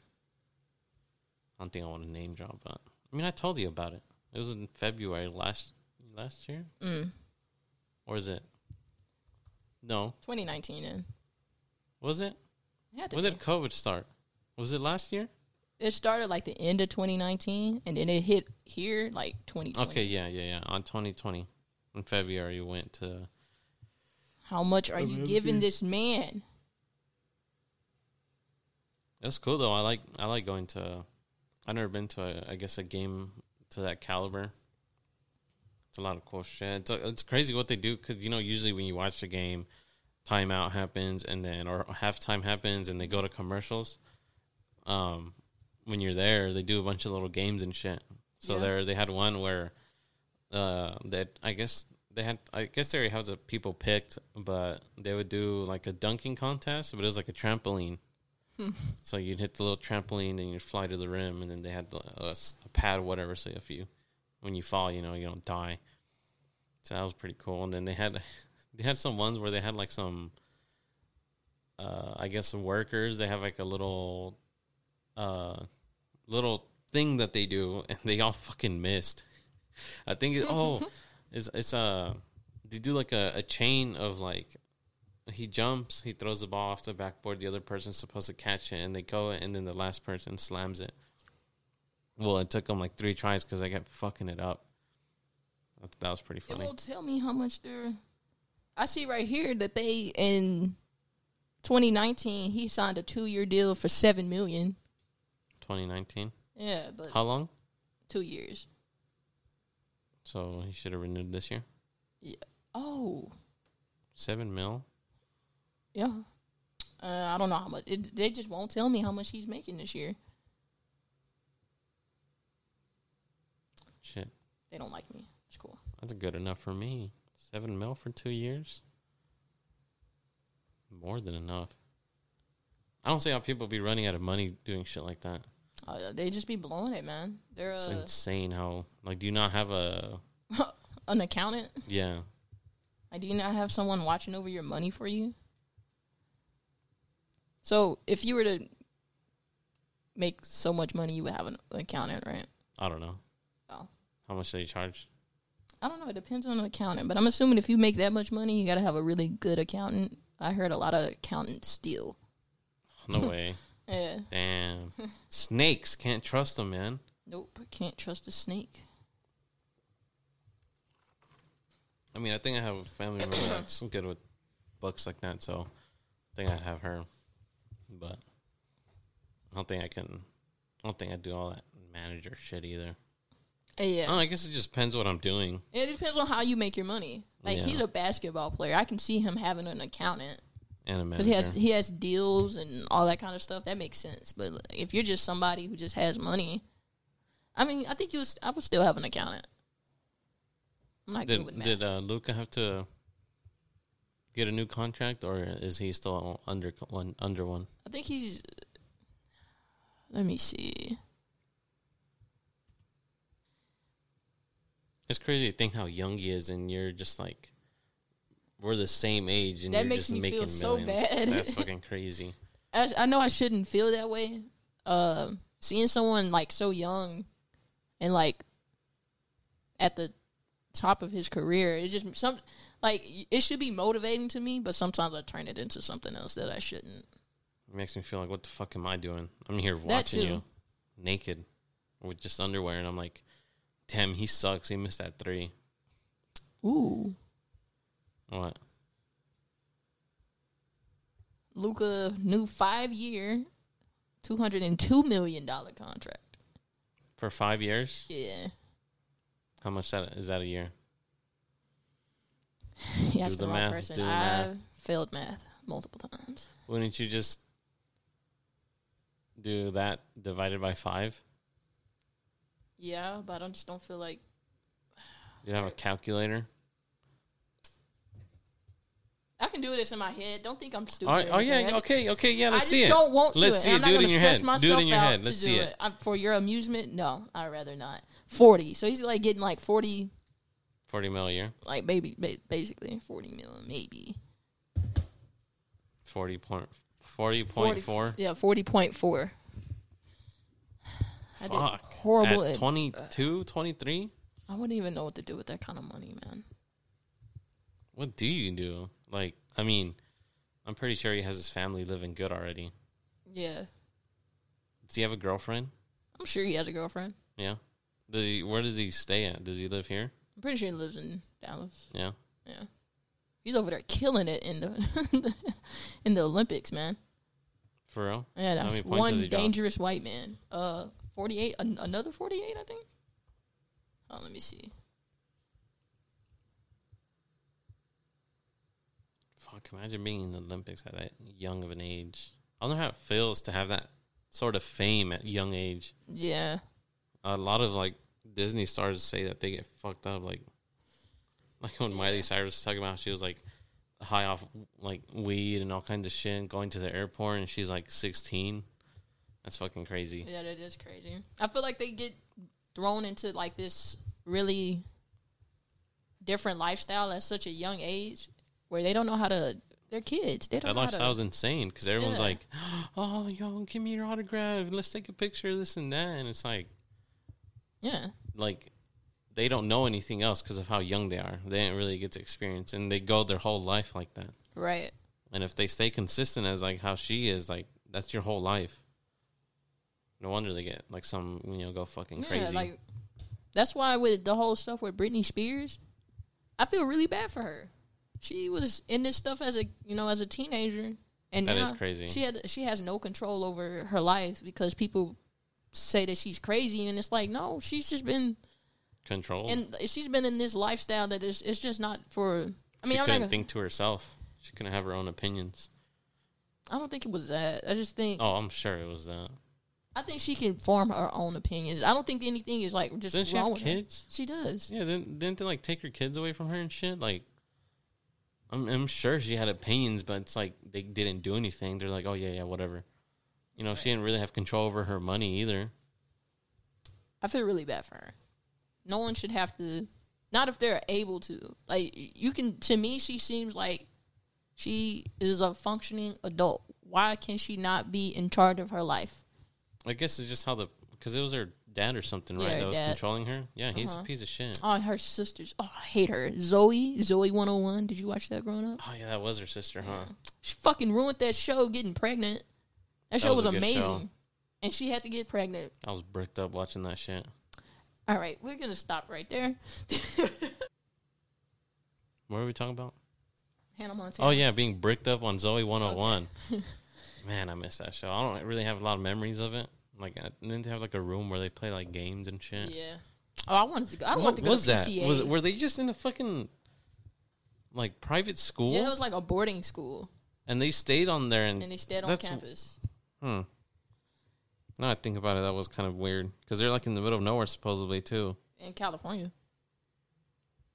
A: I don't think I want to name drop, but I mean, I told you about it. It was in February last last year,
B: Mm,
A: or is it? No,
B: 2019. Then.
A: was it?
B: It, had to
A: When
B: be.
A: did COVID start? Was it last year?
B: it started like the end of 2019, and then it hit here like 2020.
A: Okay, yeah, yeah, yeah. On 2020, in February, you went to.
B: How much are you giving this man?
A: That's cool though. I like I like going to. I've never been to a, I guess a game to that caliber. It's a lot of cool shit. It's, it's crazy what they do because you know usually when you watch the game, timeout happens and then or halftime happens and they go to commercials. Um, when you're there, they do a bunch of little games and shit. So
B: Yeah.
A: there they had one where, uh, that I guess they had I guess they have the people picked, but they would do like a dunking contest, but it was like a trampoline. So you'd hit the little trampoline, then you'd fly to the rim, and then they had a a, a pad or whatever. So if you, when you fall, you know you don't die. So that was pretty cool. And then they had, they had some ones where they had like some, uh, I guess some workers. They have like a little, uh, little thing that they do, and they all fucking missed. I think it, oh, it's it's uh, they do like a, a chain of like he jumps, he throws the ball off the backboard. The other person's supposed to catch it, and they go, and then the last person slams it. Well, it took them like three tries because I kept fucking it up. That, was pretty
B: It
A: funny.
B: won't tell me how much they're. I see right here that they in 2019 he signed a two year deal for seven million.
A: 2019.
B: Yeah, but
A: How long?
B: two years.
A: So he should have renewed this year.
B: Oh,
A: Seven mil.
B: yeah. Uh, I don't know how much. It, they just won't tell me how much he's making this year.
A: Shit,
B: They don't like me. It's cool.
A: that's good enough for me. Seven mil for two years. More than enough. I don't see how people be running out of money doing shit like that.
B: Uh, they just be blowing it, man. They're
A: It's
B: uh,
A: insane how like do you not have a
B: an accountant.
A: yeah
B: Like, do you not have someone watching over your money for you? So, if you were to make so much money, you would have an accountant, right?
A: I don't know
B: Oh.
A: how much do they charge.
B: I don't know. It depends on the accountant, but I'm assuming if you make that much money, you got to have a really good accountant. I heard a lot of accountants steal.
A: No way.
B: Yeah.
A: Damn. Snakes can't trust them, man.
B: Nope. Can't trust a snake.
A: I mean, I think I have a family member that's good with books like that, so I think I'd have her. But I don't think I can. I don't think I'd do all that manager shit either.
B: Uh, Yeah.
A: I, don't know, I guess it just depends what I'm doing.
B: It depends on how you make your money. Like
A: Yeah.
B: he's a basketball player. I can see him having an accountant
A: And a
B: because
A: manager.
B: he has he has deals and all that kind of stuff. That makes sense. But if you're just somebody who just has money, I mean, I think you was, I would still have an accountant. I'm not good with
A: did
B: math.
A: did uh, Luka have to get a new contract, or is he still under one under one?
B: I think he's. Let me see.
A: It's crazy to think how young he is, and you're just like, we're the same age, and
B: That
A: you're
B: makes
A: just
B: me feel
A: making
B: so
A: millions.
B: bad.
A: That's fucking crazy.
B: I, I know I shouldn't feel that way. Uh, seeing someone like so young, and like at the top of his career, it just some like it should be motivating to me. But sometimes I turn it into something else that I shouldn't.
A: It makes me feel like, what the fuck am I doing? I'm here watching you naked with just underwear, and I'm like, damn, he sucks. He missed that three.
B: Ooh,
A: What?
B: Luka new five year, two hundred and two million dollar contract.
A: For five years?
B: Yeah,
A: How much that is that a year?
B: he asked
A: the
B: the, wrong
A: math,
B: person. I've
A: math.
B: failed math multiple times.
A: Wouldn't you just do that divided by five?
B: Yeah, but I just don't feel like
A: You have a calculator.
B: I can do this in my head. Don't think I'm
A: oh,
B: stupid.
A: Oh,
B: oh
A: yeah, okay, okay, yeah.
B: I
A: Let's
B: just
A: see it.
B: don't want to.
A: Let's see it.
B: I'm
A: Do
B: not
A: it in
B: gonna
A: your
B: stress
A: head.
B: myself
A: Do it in your
B: out
A: head.
B: to
A: Let's
B: do
A: see
B: it.
A: it.
B: For your amusement, no, I'd rather not. Forty. So he's like getting like forty.
A: mil a year.
B: Like baby, ba- basically forty million, maybe
A: Forty point. Forty point four.
B: Yeah, forty point four. I did horrible.
A: At
B: At,
A: 22, 23?
B: I wouldn't even know what to do with that kind of money, man.
A: What do you do? Like, I mean, I'm pretty sure he has his family living good already.
B: Yeah,
A: Does he have a girlfriend?
B: I'm sure he has a girlfriend.
A: Yeah. Does he? Where does he stay at? Does he live here?
B: I'm pretty sure he lives in Dallas.
A: Yeah.
B: Yeah, he's over there killing it in the in the Olympics, man.
A: For real?
B: Yeah, that's one dangerous white man. Uh, forty eight, an- another forty eight, I think. Oh, let me see.
A: Fuck! Imagine being in the Olympics at that young of an age. I don't know how it feels to have that sort of fame at young age.
B: Yeah,
A: A lot of like Disney stars say that they get fucked up, like like when Miley Cyrus was talking about she was like high off like weed and all kinds of shit, going to the airport, and she's like sixteen. That's fucking crazy.
B: yeah, that is crazy. I feel like they get thrown into like this really different lifestyle at such a young age, where they don't know how to. They're kids. They don't
A: That
B: know how to.
A: lifestyle's insane because everyone's
B: Yeah.
A: like, "Oh, yo, give me your autograph. Let's take a picture of this and that." And it's like,
B: yeah,
A: like they don't know anything else because of how young they are. They didn't really get to experience, and they go their whole life like that.
B: right.
A: And if they stay consistent as like how she is, like that's your whole life. No wonder they get like some, you know, go fucking
B: Yeah,
A: crazy.
B: like that's why with the whole stuff with Britney Spears, I feel really bad for her. She was in this stuff as a you know as a teenager, and
A: That is crazy.
B: She had she has no control over her life because people say that she's crazy, and it's like no, she's just been
A: controlled,
B: and she's been in this lifestyle that is it's just not for. I mean,
A: she
B: I'm not.
A: couldn't
B: Gonna,
A: think to herself. She couldn't have her own opinions.
B: I don't think it was that. I just think
A: Oh, I'm sure it was that.
B: I think she can form her own opinions. I don't think anything is like just
A: Doesn't she
B: wrong
A: have
B: with her.
A: kids?
B: She does.
A: Yeah, didn't, didn't they like take her kids away from her and shit? Like, I'm, I'm sure she had opinions, but it's like they didn't do anything. They're like, oh yeah, yeah, whatever. You know, she didn't really have control over her money either.
B: I feel really bad for her. No one should have to, not if they're able to. Like you can, to me, she seems like she is a functioning adult. Why can she not be in charge of her life?
A: I guess it's just how the because it was her dad or something, right?
B: Yeah,
A: that was
B: dad.
A: controlling her. Yeah, he's
B: Uh-huh.
A: a piece of shit.
B: Oh, her sisters. Oh, I hate her. Zoe, Zoe one hundred and one. Did you watch that growing up?
A: Oh yeah, that was her sister, huh?
B: She fucking ruined that show getting pregnant. That show
A: was
B: was, amazing,
A: show.
B: and she had to get pregnant.
A: I was bricked up watching that shit.
B: All right, we're gonna stop right there.
A: What are we talking about?
B: Hannah Montana.
A: Oh yeah, being bricked up on Zoe 101. Man, I miss that show. I don't really have a lot of memories of it. Like, I didn't they have like a room where they play like games and shit.
B: Yeah. Oh, I wanted to. Go, I
A: What
B: wanted to go
A: was
B: to
A: that?
B: PCA.
A: Was it, were they just in a fucking like private school?
B: Yeah, it was like a boarding school,
A: and they stayed on there and,
B: and they stayed on
A: That's-
B: campus.
A: hmm. Now I think about it, that was kind of weird because they're like in the middle of nowhere supposedly too.
B: in California.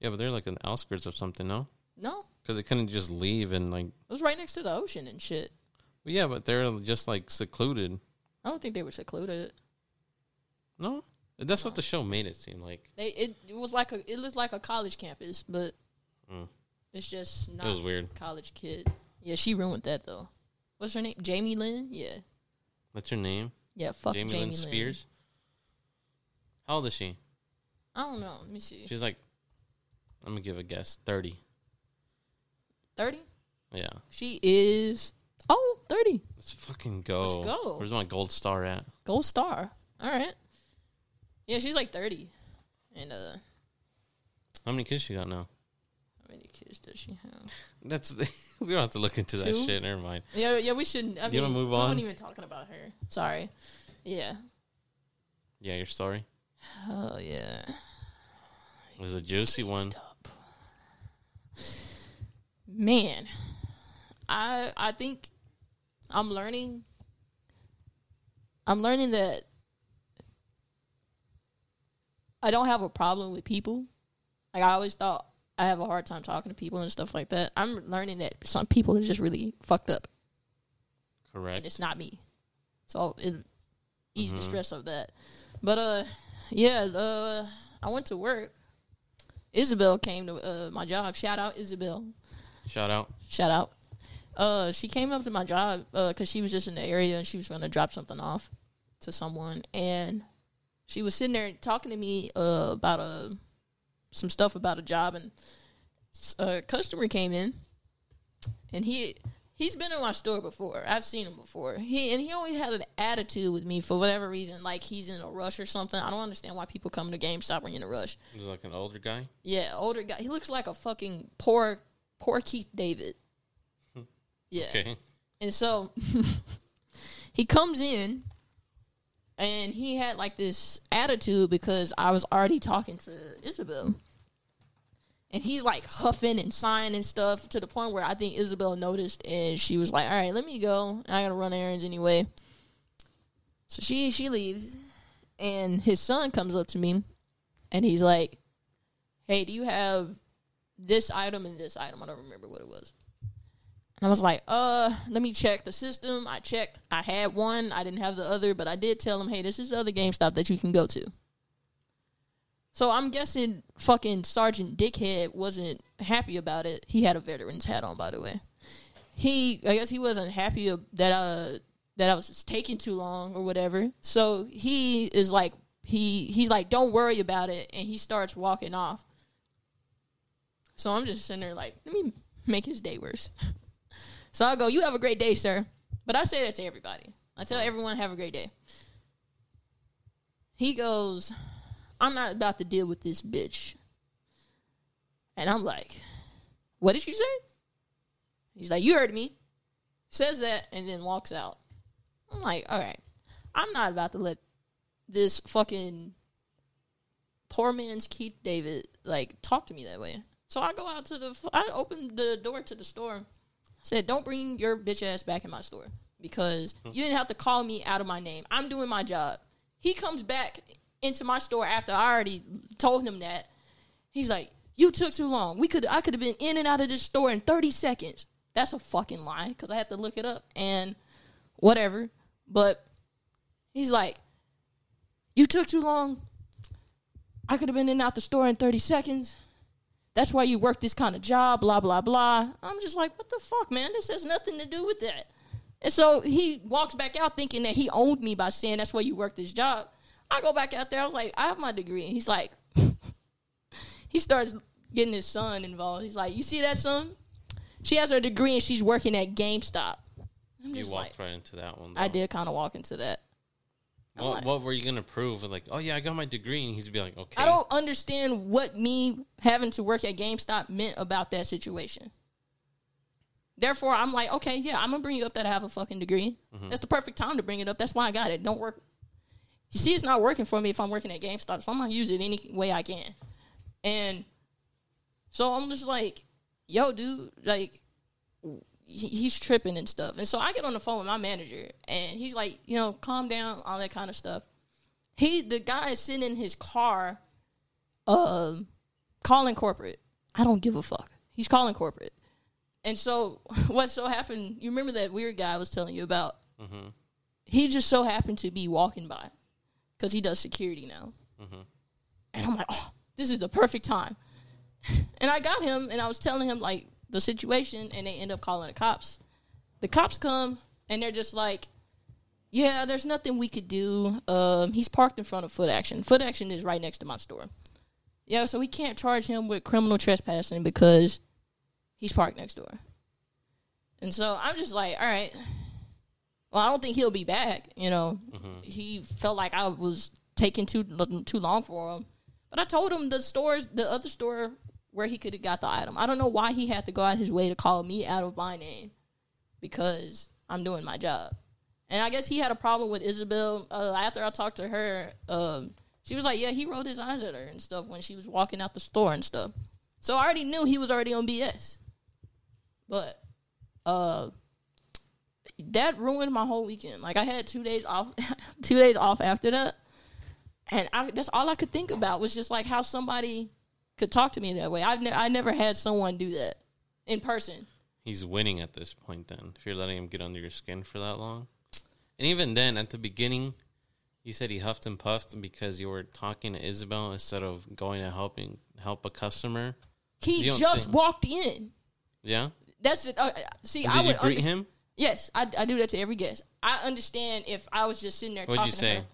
A: Yeah, but they're like in the outskirts of something, no?
B: No,
A: Because they couldn't just leave and like.
B: it was right next to the ocean and shit.
A: Well, Yeah, but they're just like secluded.
B: I don't think they were secluded.
A: No, that's what the show made it seem like.
B: They it, it was like a it was like a college campus, but
A: Mm.
B: it's just not
A: It was weird.
B: college kids. Yeah, she ruined that though. What's her name? Jamie Lynn. Yeah,
A: What's her name,
B: yeah. Fuck
A: Jamie,
B: Jamie,
A: Lynn Spears. How old is she?
B: I don't know. Let me see.
A: She's like, I'm gonna give a guess, thirty.
B: Thirty.
A: Yeah,
B: She is. Oh, 30.
A: let's fucking go.
B: Let's go.
A: Where's my gold star at?
B: Gold star. All right. Yeah, she's like 30. And uh
A: How many kids she got now?
B: how many kids does she have?
A: That's we don't have to look into that shit. Never mind.
B: Yeah, yeah, we shouldn't. I
A: You wanna
B: mean,
A: move on?
B: not even talking about her. Sorry. Yeah.
A: Yeah, your story
B: Oh yeah.
A: It was a juicy one.
B: Stop. Man, I I think I'm learning. I'm learning that I don't have a problem with people. Like I always thought I have a hard time talking to people and stuff like that. I'm learning that some people are just really fucked up and
A: Correct.
B: it's not me. So it ease the
A: Mhm.
B: stress of that. But uh yeah, uh I went to work Isabel came to uh, my job. Shout out Isabel.
A: Shout out.
B: Shout out. Uh, she came up to my job because she was just in the area and she was going to drop something off to someone, and she was sitting there talking to me uh, about a some stuff about a job, and a customer came in, and he he's been in my store before. I've seen him before. He and he always had an attitude with me for whatever reason, like he's in a rush or something. I don't understand why people come to GameStop when you're in a rush.
A: He's like an older guy.
B: Yeah, older guy. He looks like a fucking poor, poor Keith David. Yeah.
A: Okay.
B: And so he comes in and he had like this attitude because I was already talking to Isabel. And he's like huffing and sighing and stuff to the point where I think Isabel noticed and she was like, All right, let me go. I gotta run errands anyway. So she she leaves and his son comes up to me and he's like, Hey, do you have this item and this item? I don't remember what it was. I was like, uh, let me check the system. I checked. I had one. I didn't have the other, but I did tell him, hey, this is the other GameStop that you can go to. So I'm guessing fucking Sergeant Dickhead wasn't happy about it. He had a veteran's hat on, by the way. He, I guess he wasn't happy that uh that I was taking too long or whatever. So he is like, he he's like, don't worry about it, and he starts walking off. So I'm just sitting there like, let me make his day worse. So I go, you have a great day, sir. But I say that to everybody. I tell everyone, have a great day. He goes, I'm not about to deal with this bitch. And I'm like, what did you say? He's like, you heard me. Says that and then walks out. I'm like, all right, I'm not about to let this fucking poor man's Keith David like talk to me that way. So I go out to the, I open the door to the store said, "Don't bring your bitch ass back in my store because hmm. you didn't have to call me out of my name. I'm doing my job." He comes back into my store after I already told him that. He's like, "You took too long. We could I could have been in and out of this store in 30 seconds." That's a fucking lie because I had to look it up and whatever. But he's like, "You took too long. I could have been in and out the store in 30 seconds." That's why you work this kind of job, blah, blah, blah. I'm just like, what the fuck, man? This has nothing to do with that. And so he walks back out thinking that he owned me by saying that's why you work this job. I go back out there, I was like, I have my degree. And he's like, he starts getting his son involved. He's like, you see that son? She has her degree and she's working at GameStop. I'm
A: You
B: just like,
A: walked right into that one.
B: I did kind of walk into that.
A: What,
B: like-
A: what were you gonna prove? Like, oh yeah, I got my degree, and he'd be like, okay.
B: I don't understand what me having to work at GameStop meant about that situation. Therefore, I'm like, okay, yeah, I'm gonna bring you up that I have a fucking degree. Mm-hmm. That's the perfect time to bring it up. That's why I got it. Don't work. You see, it's not working for me if I'm working at GameStop, so I'm gonna use it any way I can. And so I'm just like, yo, dude, like, he- he's tripping and stuff. And so I get on the phone with my manager, and he's like, you know, calm down, all that kind of stuff. He, the guy is sitting in his car, um, calling corporate. I don't give a fuck. He's calling corporate. And so what so happened, you remember that weird guy I was telling you about? He just so happened to be walking by because he does security now. And I'm like, oh, this is the perfect time. And I got him and I was telling him like the situation and they end up calling the cops. The cops come and they're just like, yeah, there's nothing we could do. Um, he's parked in front of Foot Action. Foot Action is right next to my store. Yeah, so we can't charge him with criminal trespassing because he's parked next door. And so I'm just like, all right. Well, I don't think he'll be back. You know, he felt like I was taking too too long for him. But I told him the stores, the other store where he could have got the item. I don't know why he had to go out his way to call me out of my name because I'm doing my job. And I guess he had a problem with Isabel. Uh, after I talked to her, um, she was like, "Yeah, he rolled his eyes at her and stuff when she was walking out the store and stuff." So I already knew he was already on BS. But uh, that ruined my whole weekend. Like I had two days off, two days off after that, and I, that's all I could think about was just like how somebody could talk to me that way. I've ne- I never had someone do that in person.
A: He's winning at this point. Then, if you're letting him get under your skin for that long, and even then, at the beginning, You said he huffed and puffed because you were talking to Isabel instead of going to helping help a customer.
B: He just
A: think-
B: walked in.
A: Yeah.
B: That's it. Uh, see,
A: Did
B: I would
A: greet
B: underst-
A: him?
B: Yes, I, I do that to every guest. I understand if I was just sitting there
A: What'd
B: talking
A: you
B: to
A: say?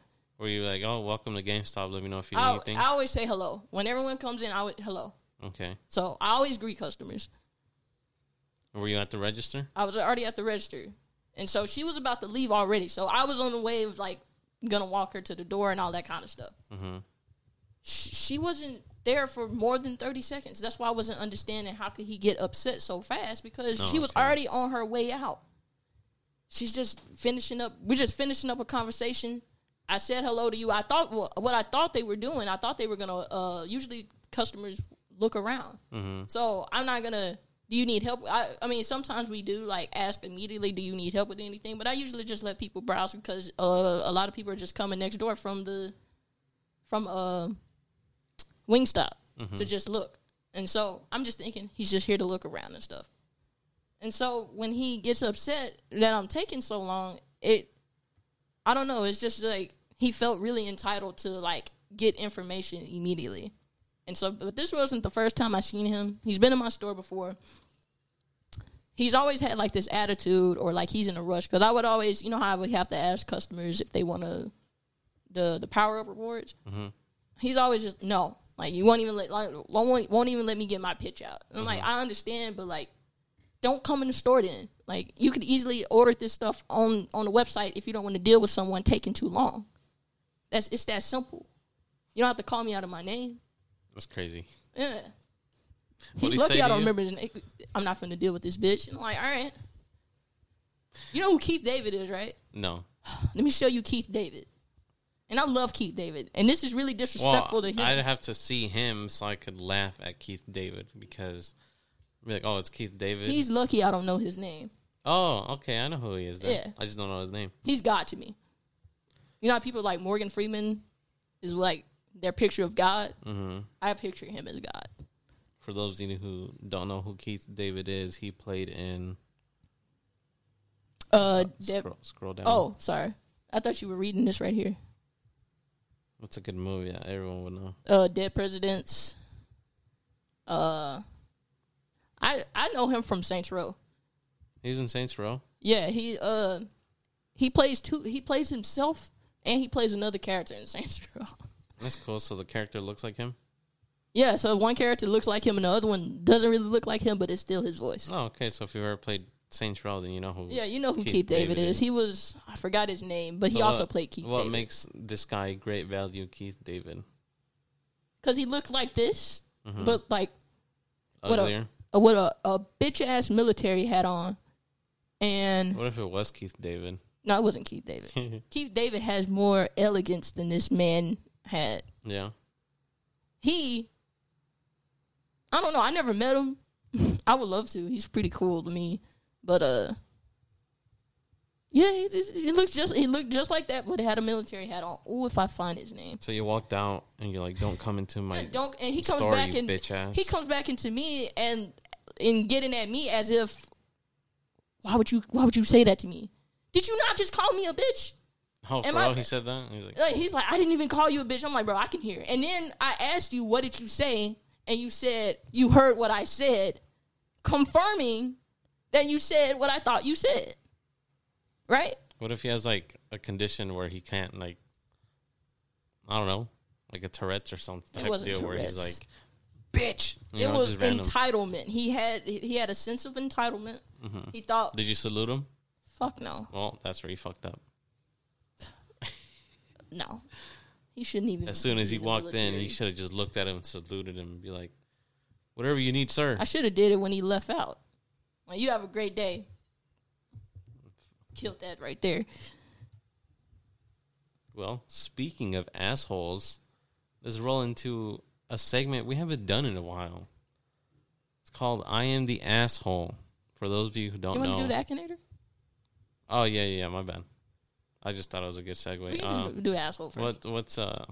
A: Were you like, "Oh, welcome to GameStop. Let me know if you need
B: I,
A: anything."
B: I always say hello when everyone comes in. I would hello.
A: okay.
B: So I always greet customers.
A: Were you at the register?
B: I was already at the register, and so she was about to leave already. So I was on the way of like gonna walk her to the door and all that kind of stuff.
A: Mm-hmm.
B: She, she wasn't there for more than thirty seconds. That's why I wasn't understanding how could he get upset so fast because
A: Oh,
B: she was
A: okay.
B: already on her way out. She's just finishing up. We're just finishing up a conversation. I said hello to you. I thought well, what I thought they were doing. I thought they were gonna. Uh, usually customers look around.
A: Mm-hmm.
B: So I'm not gonna. Do you need help? I, I mean, sometimes we do like ask immediately. Do you need help with anything? But I usually just let people browse because uh, a lot of people are just coming next door from the from uh, Wingstop to just look. And so I'm just thinking he's just here to look around and stuff. And so when he gets upset that I'm taking so long, it I don't know. It's just like he felt really entitled to like get information immediately. And so, but this wasn't the first time I seen him. He's been in my store before. He's always had like this attitude, or like he's in a rush. Because I would always, you know, how I would have to ask customers if they want to the the power up rewards.
A: Mhm.
B: He's always just no, like you won't even let like won't won't even let me get my pitch out. And I'm like, I understand, but like, don't come in the store then. Like you could easily order this stuff on on the website if you don't want to deal with someone taking too long. That's it's that simple. You don't have to call me out of my name.
A: That's crazy.
B: Yeah.
A: What'd
B: He's
A: he
B: lucky I don't remember his name. I'm not finna deal with this bitch. And I'm like, all right. You know who Keith David is, right?
A: No.
B: Let me show you Keith David. And I love Keith David. And this is really
A: Well,
B: disrespectful to him.
A: I'd have to see him so I could laugh at Keith David because I'd be like, "Oh, it's Keith David."
B: He's lucky I don't know his name.
A: oh, okay. I know who he is. Then.
B: Yeah.
A: I just don't know his name.
B: He's God to me. You know how people like Morgan Freeman is like their picture of God?
A: hmm
B: I picture him as God.
A: For those of you who don't know who Keith David is, he played in.
B: Uh, Dev-
A: scroll, scroll down.
B: oh, sorry. I thought you were reading this right here.
A: what's a good movie that everyone would know?
B: uh Dead Presidents. Uh I I know him from Saints Row.
A: He was in Saints Row.
B: Yeah, he uh he plays two he plays himself and he plays another character in Saints Row.
A: That's cool. So the character looks like him.
B: Yeah, so one character looks like him and the other one doesn't really look like him, but it's still his voice.
A: Oh, okay. So if you ever played Saints Row, then you know who.
B: Yeah, you know who
A: Keith
B: Keith, David,
A: David
B: is.
A: is.
B: He was I forgot his name, but he
A: So
B: also
A: what-
B: played Keith
A: What
B: David.
A: makes this guy great value, Keith David?
B: Cuz he looked like this,
A: Mhm.
B: but like What a-
A: Uglier.
B: uh, a, a bitch ass military hat on. And
A: What if it was Keith David?
B: No, it wasn't Keith David. Keith David has more elegance than this man had.
A: yeah.
B: He, I don't know. I never met him. I would love to. He's pretty cool to me, but uh, yeah, he, just- he looks just he looked just like that, but he had a military hat on. Ooh, if I find his name,
A: So you walked out and you're like, "Don't come into my
B: And don't. And he comes
A: store,
B: back and
A: bitch ass."
B: he comes back into me and and getting at me as if, why would you why would you say that to me? Did you not just call me a bitch?
A: Oh, for
B: I-?
A: He said that. He's like,
B: Like he's like, I didn't even call you a bitch. I'm like, bro, I can hear. And then I asked you, what did you say? And you said you heard what I said, confirming that you said what I thought you said. Right?
A: "What if he has like a condition where he can't like, I don't know, like a Tourette's or some type deal where he's like, bitch." You
B: it
A: know,
B: was entitlement. He had he had a sense of entitlement. Mm-hmm. He thought,
A: Did you salute him?
B: Fuck no,
A: Well, that's where he fucked up.
B: no. He shouldn't even.
A: As soon as he walked in, he should have just looked at him and saluted him and be like, "Whatever you need, sir."
B: I should have did it when he left out. Like, you have a great day. Killed that right there.
A: Well, speaking of assholes, let's roll into a segment we haven't done in a while. It's called "I Am the Asshole." For those of you who don't
B: You want
A: know,
B: to do the Akinator?
A: Oh yeah, yeah, my bad. I just thought it was a good
B: We
A: segue.
B: can
A: Um,
B: do, do asshole first.
A: what what's uh,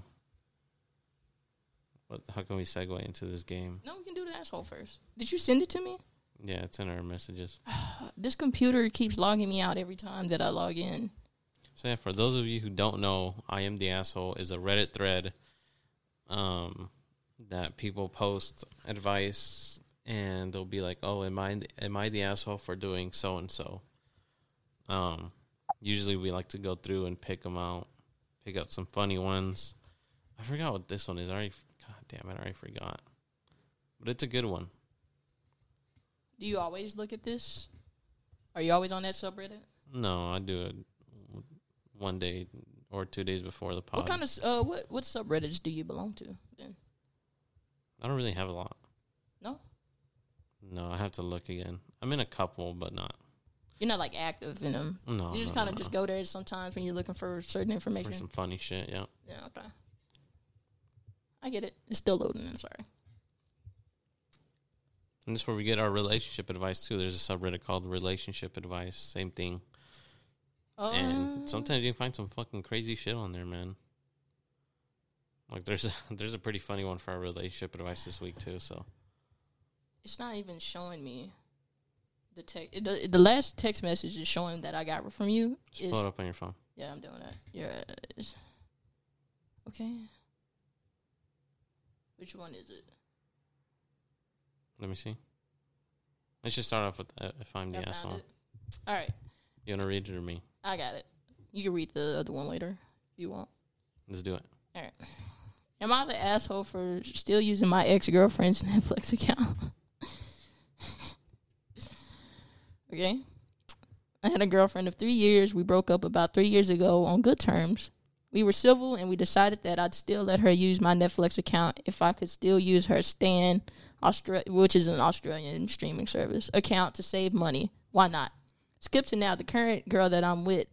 A: what? How can we segue into this game?
B: No, we can do the asshole first. Did you send it to me?
A: Yeah, it's in our messages.
B: This computer keeps logging me out every time that I log in.
A: So yeah, for those of you who don't know, I am the asshole is a Reddit thread, um, that people post advice and they'll be like, "Oh, am I am I the asshole for doing so and so?" Um, usually we like to go through and pick them out, pick out some funny ones. I forgot what this one is. I already, God damn it, I already forgot. But it's a good one.
B: Do you always look at this? Are you always on that subreddit?
A: No, I do it one day or two days before the pod.
B: What kind of uh what what subreddits do you belong to? Then
A: I don't really have a lot.
B: no,
A: No, I have to look again. I'm in a couple, but not.
B: You're not like active in them.
A: No,
B: you just
A: no,
B: kind of
A: no,
B: just
A: no.
B: go there sometimes when you're looking for certain information.
A: for some funny shit. Yeah.
B: Yeah, okay. I get it. It's still loading. I'm sorry.
A: And this is where we get our relationship advice too. There's a subreddit called relationship advice. Same thing.
B: Um,
A: And sometimes you can find some fucking crazy shit on there, man. Like there's a, there's a pretty funny one for our relationship advice this week too. So
B: it's not even showing me the text. The, the last text message is showing that I got from you.
A: just
B: Is,
A: pull it up on your phone.
B: yeah, I'm doing that. Yeah. Okay. Which one is it?
A: Let me see. Let's just start off with uh, if I'm the
B: I
A: asshole.
B: it. All right,
A: You wanna read it or me?
B: I got it. You can read the other one later if you want.
A: Let's do it.
B: All right. Am I the asshole for still using my ex girlfriend's Netflix account? Okay. I had a girlfriend of three years. We broke up about three years ago on good terms. We were civil and we decided that I'd still let her use my Netflix account if I could still use her Stan, Austra- which is an Australian streaming service, account to save money. Why not? Skip to now. The current girl that I'm with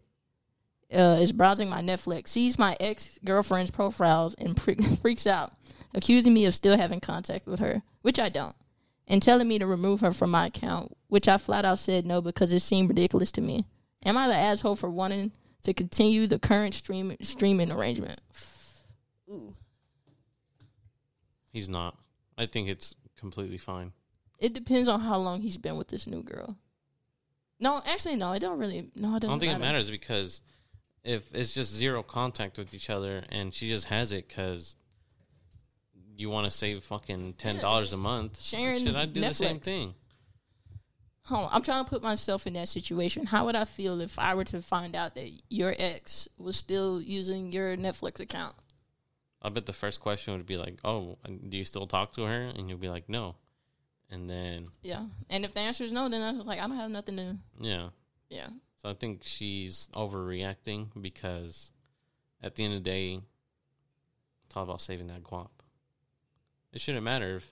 B: uh, is browsing my Netflix, sees my ex girlfriend's profiles, and pre- freaks out, accusing me of still having contact with her, which I don't, and telling me to remove her from my account, which I flat out said no because it seemed ridiculous to me. Am I the asshole for wanting to continue the current stream- streaming arrangement? Ooh.
A: He's not. I think it's completely fine.
B: It depends on how long he's been with this new girl. No, actually, no, it don't really. No, it
A: I don't think
B: matter.
A: it matters because if it's just zero contact with each other and she just has it because you want to save fucking ten dollars a month,
B: sharing
A: should I do the same thing?
B: Hold on, I'm trying to put myself in that situation. How would I feel if I were to find out that your ex was still using your Netflix account?
A: I bet the first question would be like, "Oh, do you still talk to her?" And you'll be like, "No," and then
B: Yeah. And if the answer is no, then I was like, I don't have nothing to.
A: yeah.
B: Yeah.
A: So I think she's overreacting because at the end of the day, it's all about saving that guap. It shouldn't matter if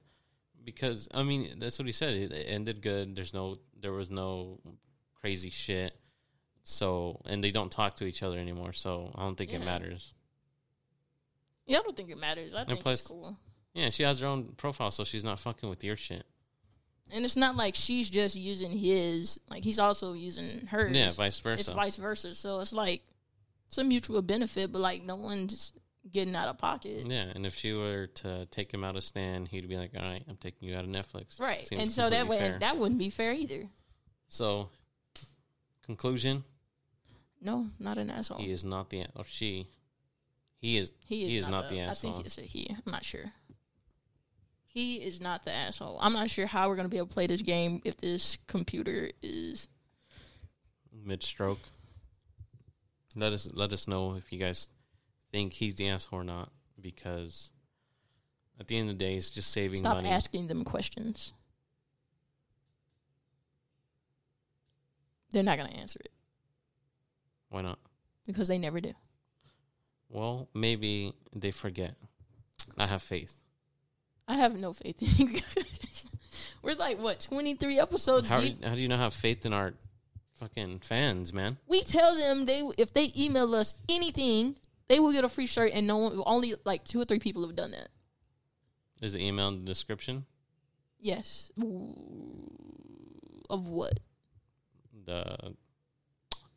A: because I mean that's what he said. It it ended good. There's no there was no crazy shit. So and they don't talk to each other anymore. So I don't think it matters.
B: Yeah, I don't think it matters. I think
A: plus-
B: it's cool.
A: Yeah, she has her own profile, so she's not fucking with your shit.
B: And it's not like she's just using his. Like he's also using hers.
A: Yeah, vice versa.
B: It's vice versa. So it's like it's a mutual benefit, but like no one's getting out of pocket.
A: Yeah, and if she were to take him out of Stan, he'd be like, "All right, I'm taking you out of Netflix."
B: Right.
A: Seems
B: and so that way
A: fair.
B: that wouldn't be fair either.
A: So, conclusion:
B: No, not an asshole.
A: He is not the or she. He is.
B: He is,
A: not, the,
B: I
A: asshole.
B: I think it's a he. I'm not sure. He is not the asshole. I'm not sure how we're gonna be able to play this game if this computer is.
A: Mid stroke. Let us let us know if you guys think he's the asshole or not, because at the end of the day, it's just saving
B: Stop
A: money.
B: asking them questions. They're not gonna answer it
A: Why not?
B: because they never do.
A: Well, maybe they forget. I have faith.
B: I have no faith in you guys. We're like what 23 episodes
A: How,
B: deep.
A: how do you not have faith in our fucking fans, man?
B: we tell them they if they email us anything, they will get a free shirt, and no one, only like two or three people have done that.
A: Is the email in the description?
B: Yes. Of what?
A: The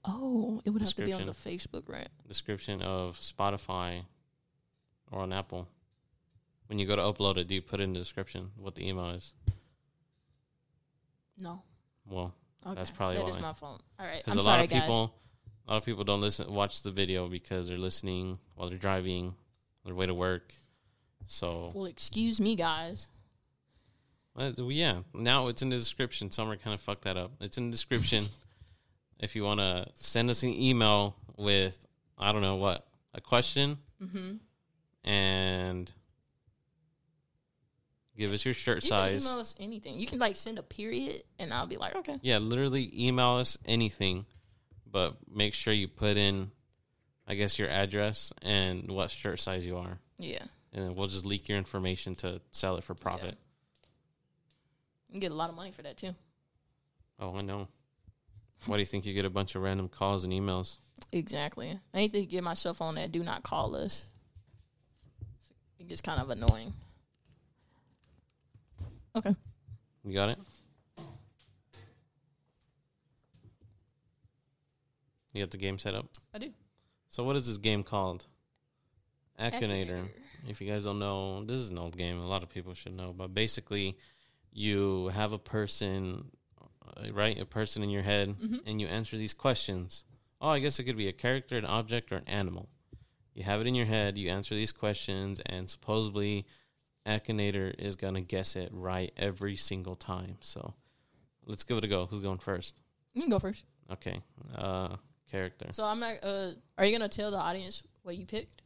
B: Oh, it would have to be on the Facebook, right?
A: description of Spotify or on Apple. When you go to upload it, do you put in the description what the email is?
B: No.
A: Well,
B: Okay.
A: That's probably
B: That is
A: why.
B: my fault. All right. I'm
A: a lot
B: sorry,
A: of
B: guys.
A: people, A lot of people don't listen, watch the video because they're listening while they're driving, on their way to work. So
B: Well, excuse me, guys.
A: Uh, yeah, now it's in the description. Summer kind of fucked that up. It's in the description. if you want to send us an email with, I don't know what, a question
B: Mm-hmm.
A: and give us your shirt
B: You can
A: size.
B: email us anything. You can like send a period, and I'll be like, okay.
A: Yeah, literally email us anything, but make sure you put in, I guess, your address and what shirt size you are.
B: Yeah,
A: And then we'll just leak your information to sell it for profit.
B: you get a lot of money for that too.
A: Oh, I know. Why do you think you get a bunch of random calls and emails?
B: Exactly. I need to get my cell phone that do not call us. It gets kind of annoying. Okay.
A: You got it? You got the game set up?
B: I do.
A: So what is this game called? Akinator. If you guys don't know, this is an old game. A lot of people should know. But basically, you have a person, uh, right? A person in your head, and you answer these questions. Oh, I guess it could be a character, an object, or an animal. You have it in your head. You answer these questions, and supposedly, Akinator is gonna guess it right every single time. So, let's give it a go. Who's going first?
B: You can go first.
A: Okay. Uh, character.
B: So I'm not. Uh, are you gonna tell the audience what you picked?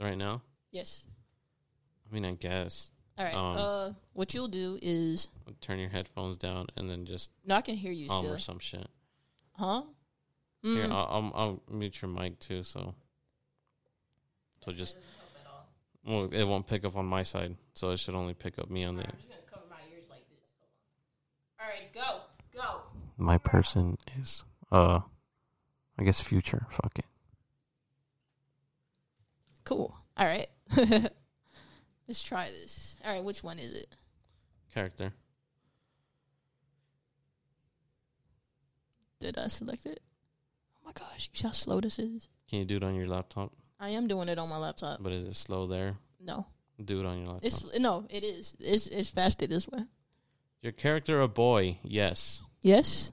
A: Right now.
B: Yes.
A: I mean, I guess.
B: All right.
A: Um,
B: uh, what you'll do is
A: Turn your headphones down and then just
B: no, I can hear you
A: hum
B: still.
A: or some shit.
B: Huh?
A: Here,
B: Mm.
A: I'll, I'll I'll mute your mic too, so so just well, it won't pick up on my side, so it should only pick up me on the.
B: I'm just gonna cover my ears like this. All right, go, go.
A: My person is uh, I guess future. Fuck it.
B: Cool. All right. Let's try this. All right, which one is it?
A: Character.
B: Did I select it? Oh my gosh, you see how slow this is?
A: Can you do it on your laptop?
B: I am doing it on my laptop.
A: But is it slow there?
B: No,
A: Do it on your laptop.
B: it's no, it is. It's it's faster this way.
A: your character a boy? Yes.
B: Yes.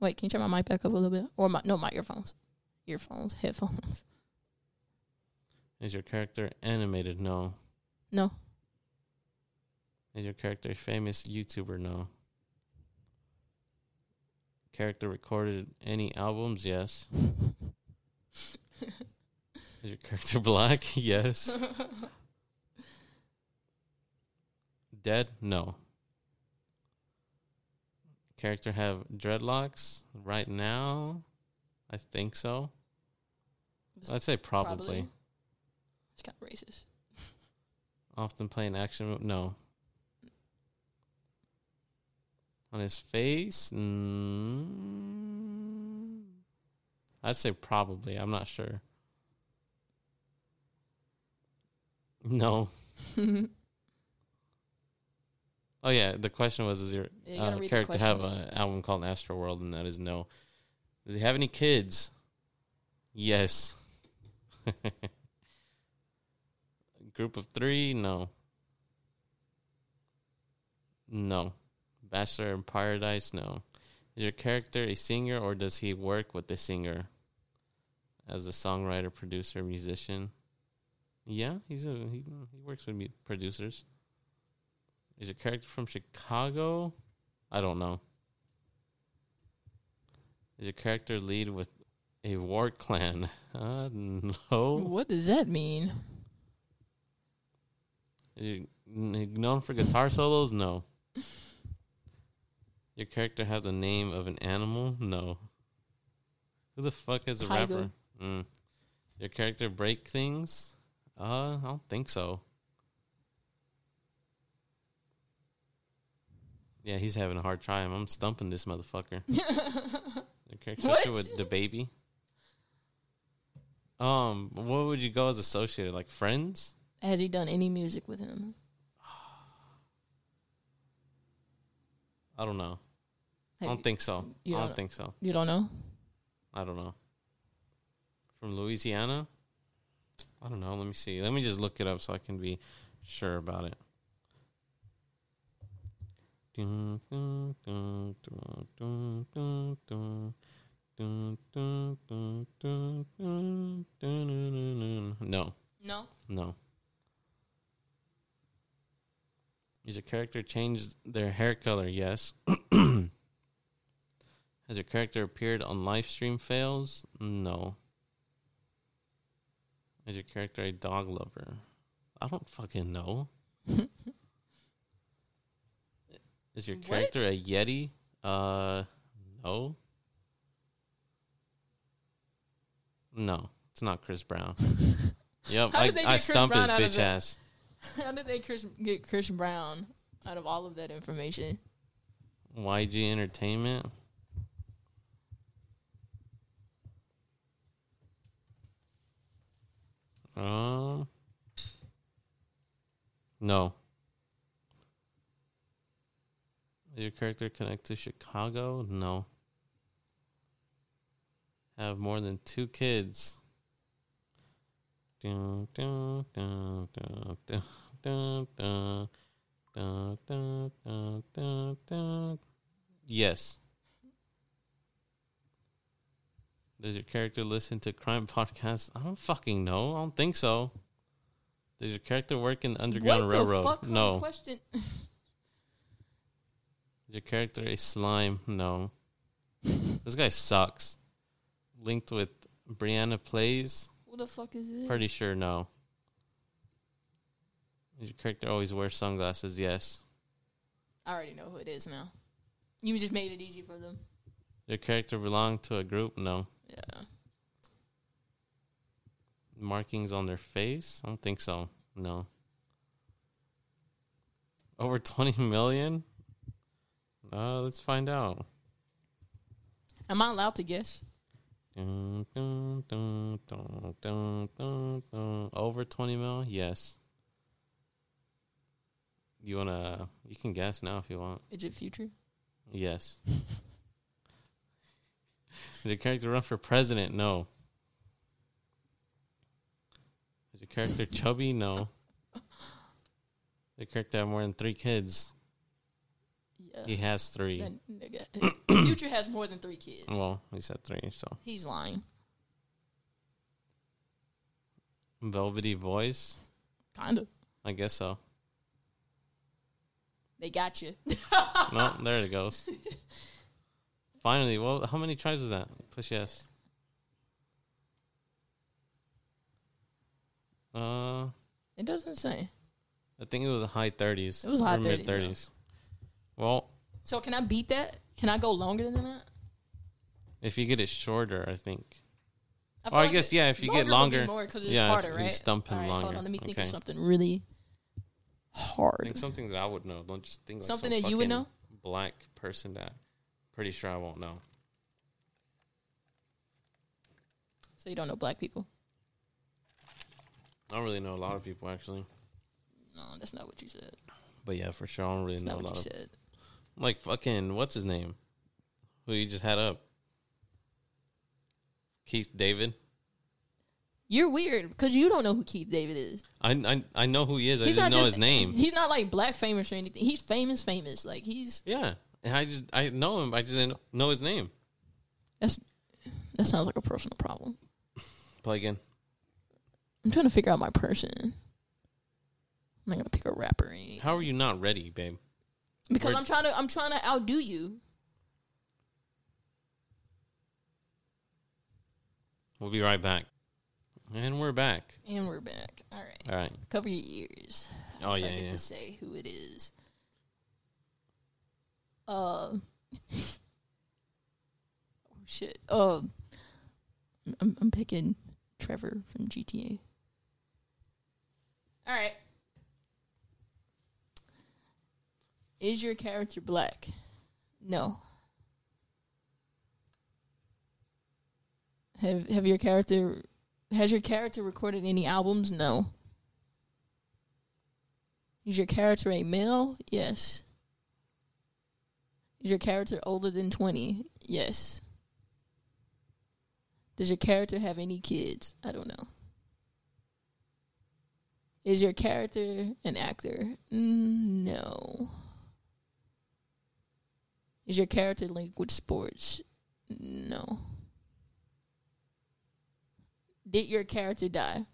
B: Wait, can you turn my mic back up a little bit? Or my no, my earphones, earphones, headphones.
A: Is your character animated? No.
B: No,
A: Is your character a famous YouTuber? No. Character recorded any albums? Yes. Is your character black? yes. Dead? No. Character have dreadlocks right now? I think so. I'd say probably.
B: Probably. it's kind of racist.
A: Often playing action. No. On his face? Mm, I'd say probably. I'm not sure. No. Oh yeah, the question was: Is your
B: Yeah,
A: uh, character have an album called Astro World? And that is no. Does he have any kids? Yes. Group of three? No. No. Bachelor in Paradise? No. Is your character a singer or does he work with the singer as a songwriter, producer, musician? Yeah, he's a he, he works with producers. Is your character from Chicago? I don't know. Is your character lead with a war clan? Uh, no.
B: What does that mean?
A: Is known for guitar solos? No. Your character has the name of an animal? No. Who the fuck is a
B: Tiger.
A: rapper? Mm. Your character break things? Uh, I don't think so. Yeah, he's having a hard time. I'm stumping this motherfucker.
B: What?
A: with the baby? Um, what would you go as associated? Like friends?
B: Has he done any music with him?
A: I don't know. I don't think so. I
B: don't
A: don't think so.
B: You don't know?
A: I don't know. From Louisiana? I don't know. Let me see. Let me just look it up so I can be sure about it. No,
B: No.
A: no. Is your character changed their hair color? Yes. Has your character appeared on live stream fails? No. Is your character a dog lover? I don't fucking know. Is your
B: What?
A: character a Yeti? Uh, no. No, it's not Chris Brown. yep,
B: How
A: I,
B: did they
A: I
B: get Chris
A: stumped his
B: Brown out of
A: bitch
B: it?
A: ass.
B: How did they Chris, get Chris Brown out of all of that information?
A: YG Entertainment. Um, no. Is your character connect to Chicago? No. Have more than two kids. Dun, dun, dun, dun, dun, dun, dun. Dun, dun, dun, dun, dun. Yes. Does your character listen to crime podcasts? I don't fucking know. I don't think so. Does your character work in the Underground
B: what
A: Railroad?
B: The fuck
A: no.
B: Question.
A: Is your character a slime? No. this guy sucks. Linked with Brianna Plays?
B: What the fuck is this?
A: Pretty sure no. Does your character always wear sunglasses? Yes.
B: I already know who it is now. You just made it easy for them.
A: Your character belong to a group? No.
B: Yeah.
A: Markings on their face? I don't think so. No. Over 20 million? Uh, let's find out.
B: Am I allowed to guess?
A: Dun, dun, dun. Over 20 mil? Yes. You wanna? You can guess now if you want.
B: Is it future?
A: Yes. Did your character run for president? No. Is your character chubby? No. Did your character have more than three kids?
B: Yeah.
A: He has three.
B: That nigga. future has more than three kids.
A: Well, he said three, so.
B: He's lying.
A: Velvety voice?
B: Kind of.
A: I guess so.
B: They got you.
A: no, there it goes. Finally, well, how many tries was that? Push yes. Uh,
B: It doesn't say.
A: I think it was a high thirties.
B: It was high 30s,
A: mid thirties. Well,
B: So can I beat that? Can I go longer than that?
A: if you get it shorter, I think. Oh, I
B: like
A: guess yeah. If you get longer,
B: more because it's
A: yeah,
B: harder, right?
A: stump him
B: All right,
A: longer.
B: Hold on, let me think
A: Okay.
B: of something really hard.
A: think something that I would know. Don't just think like
B: Something
A: some
B: that you would know?
A: Black person that pretty sure I won't know.
B: So you don't know black people?
A: I don't really know a lot of people actually,
B: No, that's not what you said.
A: but yeah, for sure I don't really
B: That's
A: know a
B: what
A: lot
B: you
A: of
B: said.
A: Like fucking what's his name, who you just had up, Keith David.
B: You're weird because you don't know who Keith David is.
A: I I, I know who he is. I
B: He's
A: just
B: not
A: know
B: just
A: his name.
B: He's not like black famous or anything. He's famous, famous. Like he's
A: yeah, and I just I know him. I just didn't know his name.
B: that's that sounds like a personal problem.
A: Play again.
B: I'm trying to figure out my person. I'm not gonna pick a rapper.
A: How are you not ready, babe?
B: Because I'm trying to I'm trying to outdo you.
A: We'll be right back. And we're back.
B: And we're back. All right.
A: All right.
B: Cover your ears.
A: Oh,
B: so I
A: yeah,
B: get
A: yeah.
B: To say who it is. Uh. oh shit. Um. I'm, I'm picking Trevor from GTA. All right. Is your character black? No. Have Have your character has your character recorded any albums? No. Is your character a male? Yes. Is your character older than 20? Yes. Does your character have any kids? I don't know. Is your character an actor? Mm, no. Is your character linked with sports? No. Did your character die?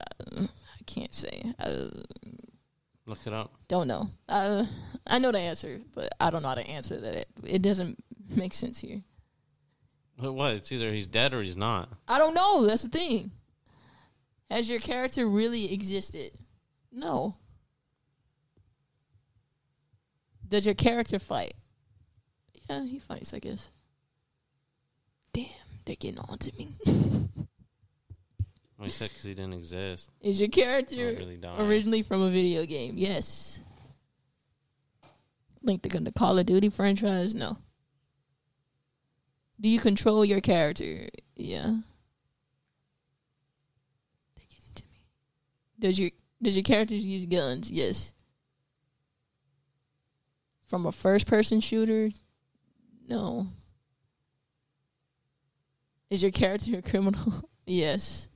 B: Uh, I can't say. Uh,
A: Look it up.
B: don't know. Uh, I know the answer, but I don't know how to answer that. It, it doesn't make sense here.
A: But what? It's either he's dead or he's not.
B: I don't know. That's the thing. Has your character really existed? No. Does your character fight? Yeah, he fights, I guess. Damn, they're getting on to me.
A: Well, he said because he didn't exist.
B: Is your character
A: really
B: originally from a video game? Yes. Linked to the Call of Duty franchise? No. Do you control your character? Yeah. They're getting to me. Does your does your characters use guns? Yes. From a first person shooter? No. Is your character a criminal? yes.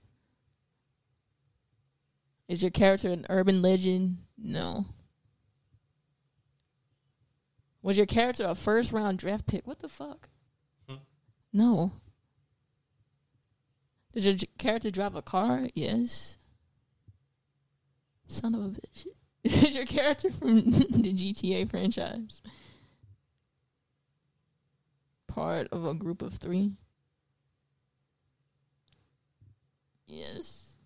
B: Is your character an urban legend? No. Was your character a first round draft pick? What the fuck?
A: Hmm.
B: No. Does your character drive a car? Yes. Son of a bitch. Is your character from the GTA franchise? Part of a group of three? Yes.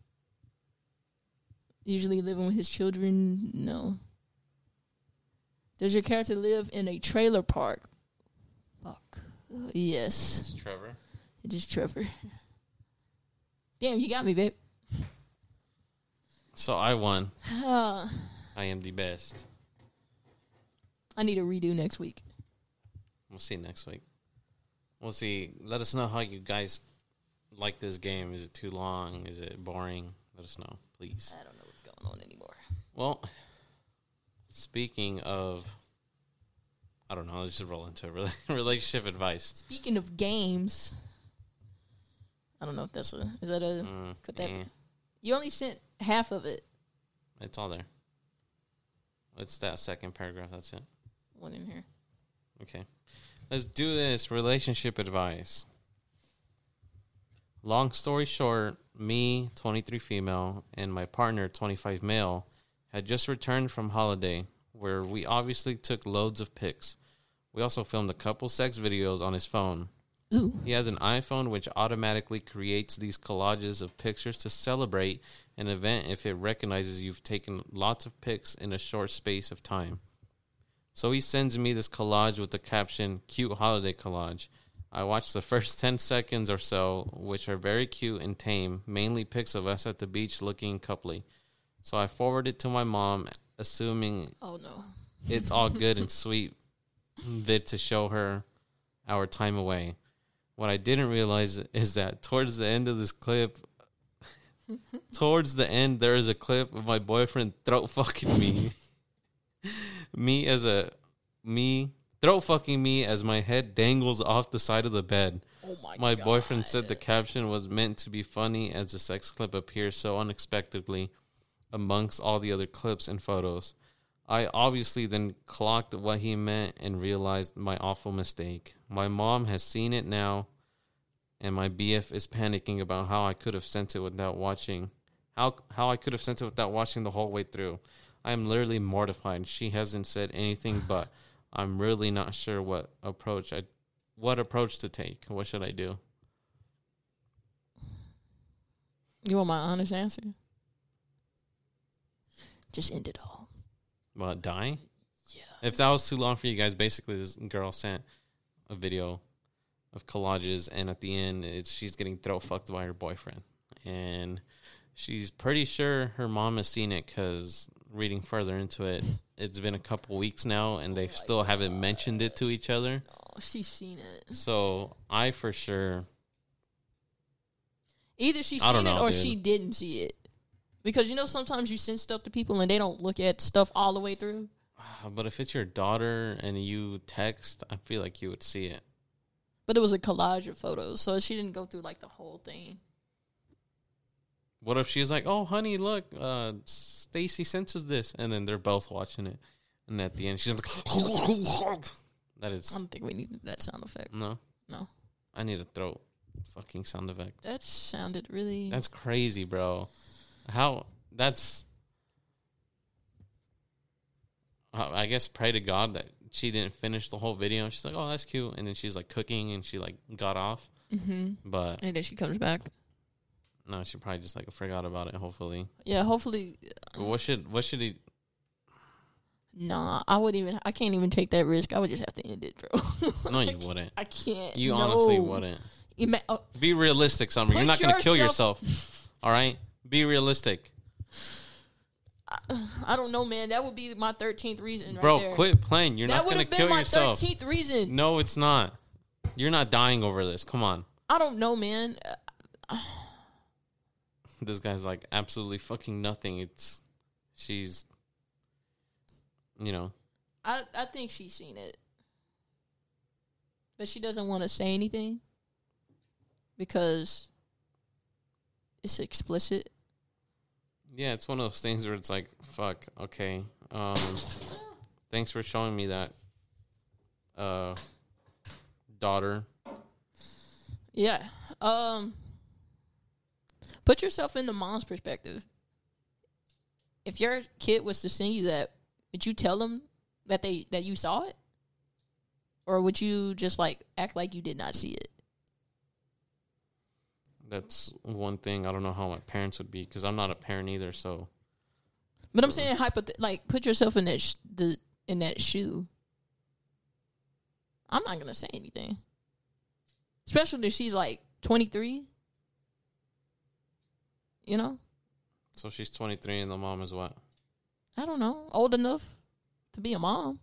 B: Usually living with his children? No. Does your character live in a trailer park? Fuck. Uh, yes.
A: It's Trevor.
B: It is just Trevor. Damn, you got me, babe.
A: So I won.
B: Uh,
A: I am the best.
B: I need a redo next week.
A: We'll see next week. We'll see. Let us know how you guys like this game. Is it too long? Is it boring? Let us know, please.
B: I don't know what's going on anymore.
A: Well, speaking of, I don't know. Let's just roll into relationship advice.
B: Speaking of games, I don't know if that's a is that a
A: Mm,
B: could that
A: eh,
B: you only sent half of it.
A: it's all there. It's that second paragraph. That's it.
B: One in here.
A: Okay. Let's do this relationship advice. Long story short, me, 23 female, and my partner, 25 male, had just returned from holiday where we obviously took loads of pics. We also filmed a couple sex videos on his phone.
B: Ooh.
A: He has an iPhone which automatically creates these collages of pictures to celebrate an event if it recognizes you've taken lots of pics in a short space of time. So he sends me this collage with the caption cute holiday collage. I watch the first 10 seconds or so, which are very cute and tame, mainly pics of us at the beach looking coupley. So I forward it to my mom, assuming
B: Oh no.
A: it's all good and sweet vid to show her our time away. What I didn't realize is that towards the end of this clip, towards the end, there is a clip of my boyfriend throat fucking me. Me as a me throat fucking me as my head dangles off the side of the bed.
B: Oh my
A: My
B: god.
A: boyfriend said the caption was meant to be funny as the sex clip appears so unexpectedly amongst all the other clips and photos. I obviously then clocked what he meant and realized my awful mistake. My mom has seen it now, and my BF is panicking about how I could have sent it without watching. How how I could have sent it without watching the whole way through. I am literally mortified. She hasn't said anything, but I'm really not sure what approach I what approach to take. What should I do?
B: You want my honest answer? Just end it all.
A: Well, die?
B: Yeah.
A: If that was too long for you guys, basically this girl sent a video of collages, and at the end, it's she's getting throat fucked by her boyfriend, and she's pretty sure her mom has seen it because reading further into it, it's been a couple weeks now, and they oh
B: my
A: still haven't mentioned it to each other.
B: Oh, she's seen it.
A: So I for sure,
B: Either she seen
A: don't
B: it or
A: dude.
B: she didn't see it. Because you know sometimes you send stuff to people and they don't look at stuff all the way through.
A: but if it's your daughter and you text, I feel like you would see it.
B: But it was a collage of photos, so she didn't go through like the whole thing.
A: What if she's like, "Oh, honey, look, uh, Stacy senses this," and then they're both watching it, and at the end, she's like, "That is
B: I don't think we need that sound effect.
A: no,
B: No.
A: I need a throat fucking sound effect.
B: That sounded really.
A: That's crazy, bro. How that's I guess pray to God that she didn't finish the whole video. She's like, "Oh, that's cute," and then she's like cooking, and she like got off.
B: hmm
A: But
B: And then she comes back.
A: No, she probably just like forgot about it. Hopefully,
B: Yeah, hopefully.
A: Uh, what should what should he?
B: Nah, I wouldn't even. I can't even take that risk. I would just have to end it, bro.
A: No, you wouldn't.
B: I can't.
A: You
B: No.
A: honestly wouldn't.
B: Ima- oh,
A: Be realistic, Summer. You're not gonna kill
B: yourself-.
A: All right, be realistic,
B: I don't know, man. That would be my thirteenth reason, right
A: bro.
B: there.
A: Quit playing. You're
B: that
A: not
B: have been
A: kill
B: my
A: yourself.
B: thirteenth reason.
A: No, it's not. You're not dying over this. Come on.
B: I don't know, man. Uh, uh,
A: This guy's like absolutely fucking nothing. It's she's you know,
B: I I think she's seen it, but she doesn't want to say anything because it's explicit.
A: yeah, it's one of those things where it's like, fuck, okay. Um thanks for showing me that uh daughter.
B: Yeah. Um. Put yourself in the mom's perspective. If your kid was to send you that, would you tell them that they that you saw it, or would you just like act like you did not see it?
A: That's one thing. I don't know how my parents would be because I'm not a parent either. So
B: But I'm saying hypoth- like put yourself in that sh- the in that shoe. I'm not gonna say anything, especially if she's like 23. You know,
A: so she's 23 and the mom is what?
B: I don't know, old enough to be a mom.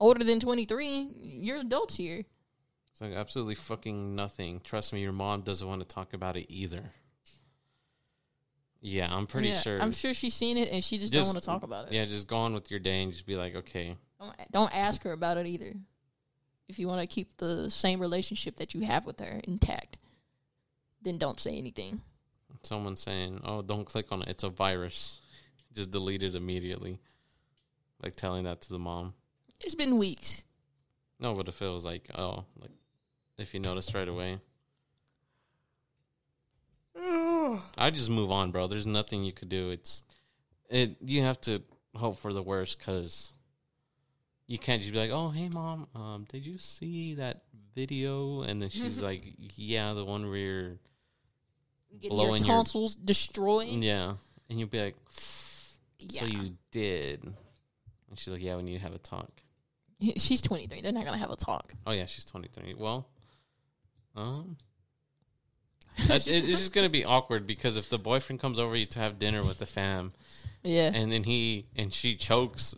B: Older than 23, you're adults here.
A: It's like absolutely fucking nothing. Trust me, your mom doesn't want to talk about it either. Yeah, I'm pretty
B: Yeah,
A: sure.
B: I'm sure she's seen it and she just,
A: Just-
B: don't want to talk about it.
A: Yeah, just go on with your day and just be like, okay,
B: Don't, don't ask her about it either. If you want to keep the same relationship that you have with her intact, then don't say anything.
A: Someone's saying, "Oh, don't click on it. It's a virus." Just delete it immediately. Like telling that to the mom.
B: It's been weeks.
A: No, but if it was like, oh, like if you noticed right away, I just move on, bro. There's nothing you could do. It's it. You have to hope for the worst because you can't just be like, "Oh, hey, mom, um, did you see that video?" And then she's like, "Yeah, the one where you're
B: Getting
A: Blowing
B: your
A: your-
B: tonsils destroyed.
A: yeah," and you'll be like,
B: Yeah.
A: "So you did?" And she's like, "Yeah, we need to have a talk."
B: She's 23. They're not going to have a talk.
A: Oh yeah, she's 23. Well, um, that, it, it's just gonna be awkward because if the boyfriend comes over to have dinner with the fam,
B: Yeah.
A: and then he and she chokes,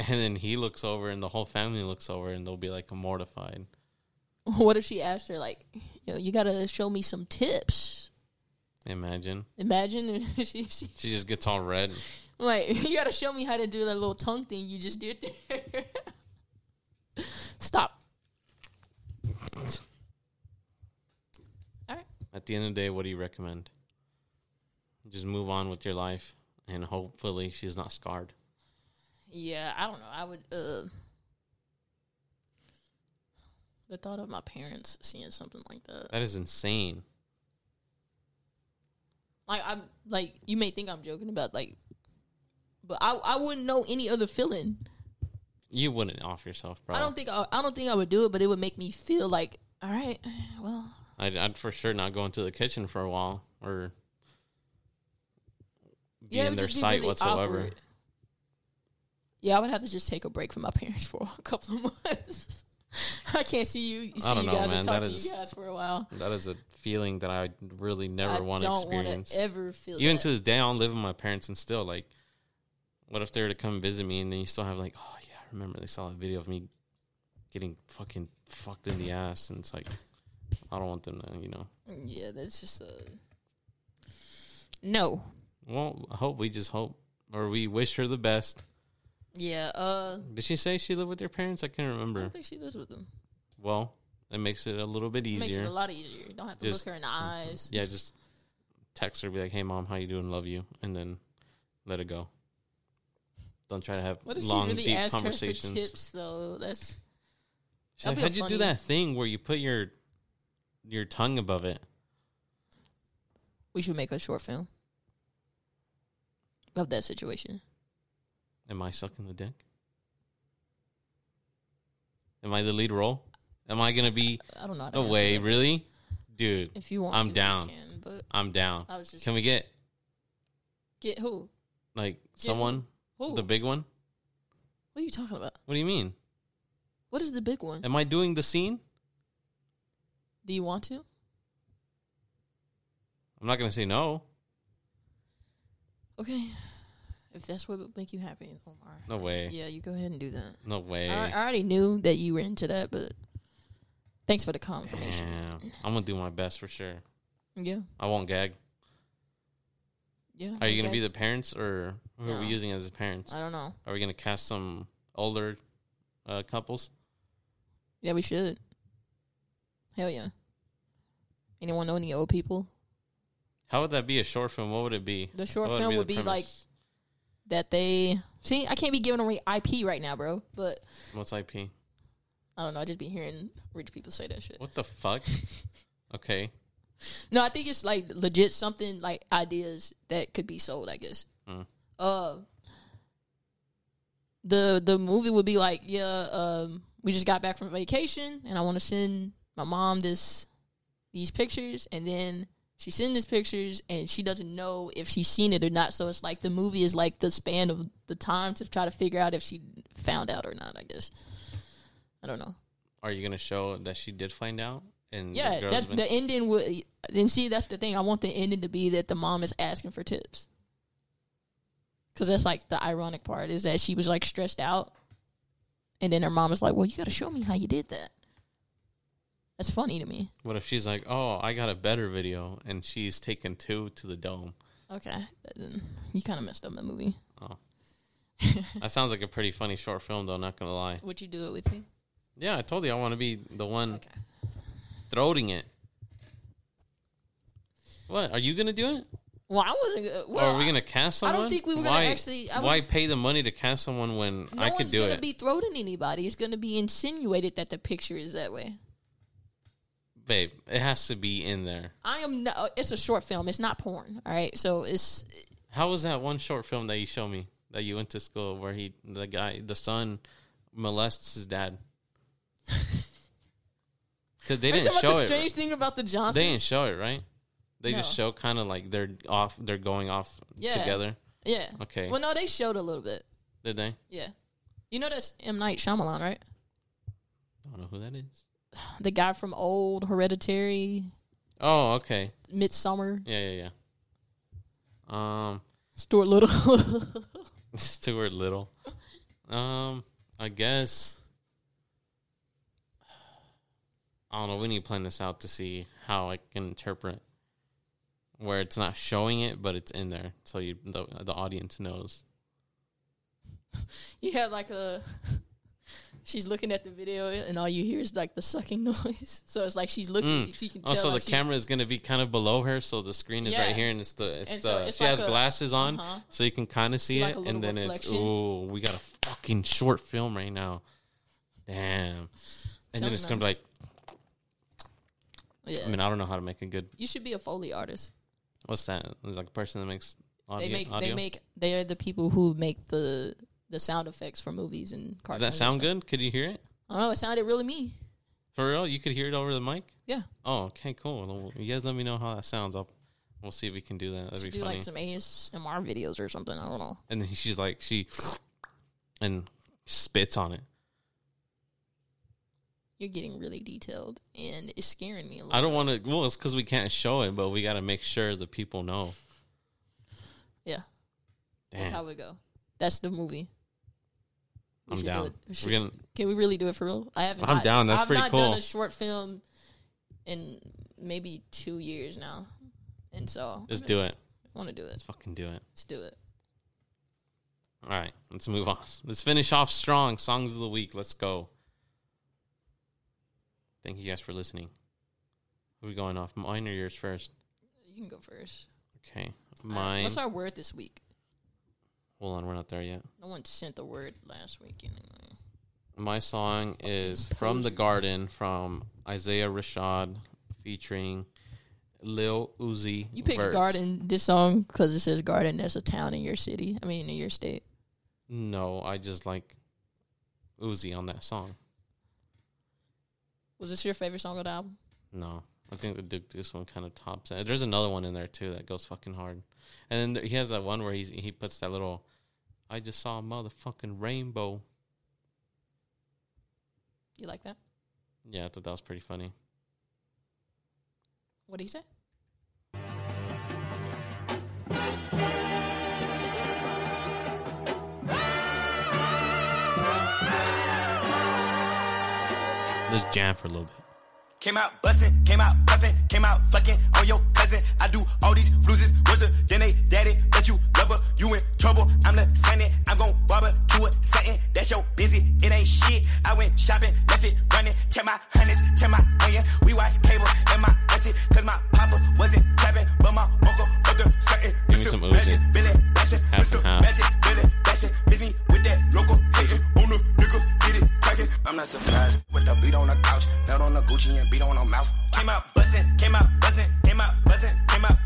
A: and then he looks over and the whole family looks over and they'll be like mortified.
B: what if she asked her, like, Yo, you got to show me some tips?
A: Imagine
B: Imagine she, she
A: she just gets all red.
B: like, you got to show me how to do that little tongue thing you just did there. Stop. All right.
A: At the end of the day, what do you recommend? Just move on with your life, and hopefully she's not scarred.
B: Yeah, I don't know. I would uh the thought of my parents seeing something like that.
A: That is insane.
B: Like I'm like you may think I'm joking about like but I I wouldn't know any other feeling.
A: You wouldn't off yourself, bro.
B: I don't think I, I don't think I would do it, but it would make me feel like all right, well,
A: I'd, I'd for sure not go into the kitchen for a while or be
B: yeah,
A: in their sight
B: really
A: whatsoever.
B: awkward. Yeah, I would have to just take a break from my parents for a couple of months. I can't see you. you see
A: I don't
B: you
A: know,
B: guys
A: man.
B: talk
A: That
B: to
A: is-
B: you guys for a while.
A: That is a feeling that I really never
B: I
A: want to experience.
B: ever feel
A: Even
B: that.
A: to this day, I don't live with my parents, and still, like, what if they were to come visit me, and then you still have like, oh yeah, I remember they saw a video of me getting fucking fucked in the ass, and it's like, I don't want them to, you know.
B: Yeah, that's just a no.
A: Well, I hope we just hope, or we wish her the best.
B: Yeah, uh,
A: Did she say she lived with your parents? I can't
B: I
A: remember.
B: don't think she lives with them.
A: Well, it makes it a little bit
B: It makes it
A: easier.
B: a lot easier. You don't have to
A: Just-
B: look her in the eyes.
A: Yeah, just text her, be like, "Hey, mom, how you doing? Love you," and then let it go. Don't try to have
B: What
A: long,
B: she really
A: deep
B: asked her for
A: conversations.
B: tips though? That's
A: She's like, How'd you do that thing where you put your your tongue above it?
B: We should make a short film of that situation.
A: Am I sucking the dick? Am I the lead role? Am I gonna be?
B: I don't know.
A: No way, really, dude.
B: If you want,
A: I'm
B: to,
A: down.
B: can, but
A: I'm down.
B: I was just
A: Can we get
B: get who?
A: like
B: who?
A: someone,
B: Who?
A: the big one?
B: what are you talking about?
A: What do you mean?
B: What is the big one?
A: Am I doing the scene?
B: Do you want to?
A: I'm not gonna say no.
B: Okay. If that's what would make you happy, Omar.
A: No way.
B: Yeah, you go ahead and do that.
A: No way.
B: I, I already knew that you were into that, but thanks for the confirmation.
A: Damn. I'm gonna do my best for sure.
B: Yeah,
A: I won't gag.
B: yeah.
A: Are you gonna
B: okay.
A: be the parents or who are we using as the parents?
B: I don't know.
A: Are we gonna cast some older uh, couples?
B: Yeah, we should. Hell yeah. Anyone know any old people?
A: How would that be a short film? What would it be?
B: The short film
A: the
B: would be like? That they see. I can't be giving away IP right now, bro. But
A: What's IP?
B: I don't know. I just be hearing rich people say that shit.
A: What the fuck? okay.
B: No, I think it's like legit something like ideas that could be sold. I guess.
A: Mm.
B: Uh, the the movie would be like, yeah, um, we just got back from vacation, and I want to send my mom this these pictures, and then she sends these pictures, and she doesn't know if she's seen it or not. So it's like the movie is like the span of the time to try to figure out if she found out or not. I guess. I don't know.
A: Are you gonna show that she did find out? And
B: Yeah,
A: girl's
B: that's
A: been-
B: the ending. Would then see that's the thing. I want the ending to be that the mom is asking for tips, because that's like the ironic part is that she was like stressed out, and then her mom is like, "Well, you got to show me how you did that." That's funny to me.
A: What if she's like, "Oh, I got a better video," and she's taken two to the dome?
B: Okay, you kind of messed up the movie.
A: Oh, that sounds like a pretty funny short film, though. Not gonna lie.
B: Would you do it with me?
A: Yeah, I told you I want to be the one
B: Okay.
A: throating it. What are you gonna do it?
B: Well, I wasn't.
A: Or
B: well,
A: are we gonna cast someone?
B: I don't think we were gonna actually- I
A: why
B: was-
A: pay the money to cast someone when
B: no
A: I could
B: one's
A: do
B: gonna
A: it?
B: be thrown anybody. It's gonna be insinuated that the picture is that way.
A: Babe, it has to be in there.
B: I am. No, it's a short film. It's not porn. All right, so it's
A: How was that one short film that you showed me that you went to school where he the guy the son molests his dad? Because they didn't show
B: the
A: it.
B: strange thing about the Johnson.
A: They didn't show it, right? They just show kind of like they're off. They're going off
B: Yeah.
A: together.
B: Yeah.
A: Okay.
B: Well, no, they showed a little bit.
A: Did they?
B: Yeah. You know that's M Night Shyamalan, right?
A: I Don't know who that is.
B: The guy from Old Hereditary,
A: Oh, okay.
B: Midsommar,
A: Yeah, yeah, yeah. Um,
B: Stuart Little.
A: Stuart Little. Um, I guess. I don't know. We need to plan this out to see how I can interpret where it's not showing it, but it's in there, so you the the audience knows.
B: you have like a. She's looking at the video, and all you hear is like the sucking noise. So it's like she's looking.
A: Mm.
B: She can tell.
A: Also,
B: like,
A: the camera is going to be kind of below her, so the screen is
B: Yeah.
A: right here, and it's the it's
B: And
A: the
B: so it's
A: she
B: like
A: has
B: a-
A: glasses on,
B: uh-huh.
A: so you can kind of see
B: like
A: it,
B: a
A: and then it's
B: reflection.
A: ooh, we got a fucking short film right now, damn. And then it's gonna be like,
B: Yeah.
A: I mean, I don't know how to make a good.
B: you should be a foley artist.
A: What's that? It's like a person that makes audio.
B: They make.
A: audio?
B: They make. They are the people who make the the sound effects for movies and
A: Does that sound good? Could you hear it
B: I don't know. It sounded really me.
A: for real? You could hear it over the mic.
B: Yeah.
A: Oh, okay, cool. You guys let me know how that sounds. I'll we'll see if we can do that. That'd
B: Should
A: be
B: do
A: funny.
B: like some ASMR videos or something. I don't know.
A: and then she's like she and spits on it.
B: You're getting really detailed, and it's scaring me a little.
A: I don't want to. Well, it's because we can't show it, but we got to make sure the people know.
B: Yeah, that's how we go. That's the movie. We
A: I'm
B: do
A: down.
B: We should-
A: gonna.
B: Can we really do it for real? I haven't.
A: I'm
B: I-
A: down. That's
B: I've
A: pretty
B: not
A: cool.
B: done a short film in maybe two years now, and so
A: Just do it.
B: I want to do it.
A: Let's fucking do it.
B: Let's do it.
A: All right, let's move on. Let's finish off strong. Songs of the week. Let's go. Thank you guys for listening. Who are we going off? Mine or yours first?
B: You can go first.
A: Okay,
B: right,
A: mine.
B: What's our word this week?
A: Hold on, we're not there yet.
B: No one sent the word last week anyway.
A: My song is From the. Garden from Isaiah Rashad featuring Lil Uzi.
B: You picked
A: Vert.
B: Garden this song because it says Garden. That's a town in your city. I mean, in your state.
A: No, I just like Uzi on that song.
B: Was this your favorite song of the album?
A: No, I think the Duke Deuce one kind of tops it. There's another one in there too that goes fucking hard, and then he has that one where he he puts that little. I just saw a motherfucking rainbow.
B: You like that?
A: Yeah, I thought that was pretty funny.
B: What do you say?
A: Let's jam for a little bit.
D: Came out bustin', came out puffin', came out fucking on your cousin. I do all these fluses, worse than they daddy. Bet you love her, you in trouble. I'm the Senate, I'm gon' barbecue a setting. That's your busy, it ain't shit. I went shopping, left it running. Check my hundreds, check my onion. We watch cable and my auntie, cause my papa wasn't trapping, but my uncle was the certain.
A: Give me some Uzi.
D: Magic, Billy
A: Half
D: Mr.
A: and half.
D: Magic, Billy. Miss me with that local I'm not surprised with the beat on the couch, belt on the Gucci and beat on the mouth. Came out buzzing, came out buzzing, came out buzzing, came out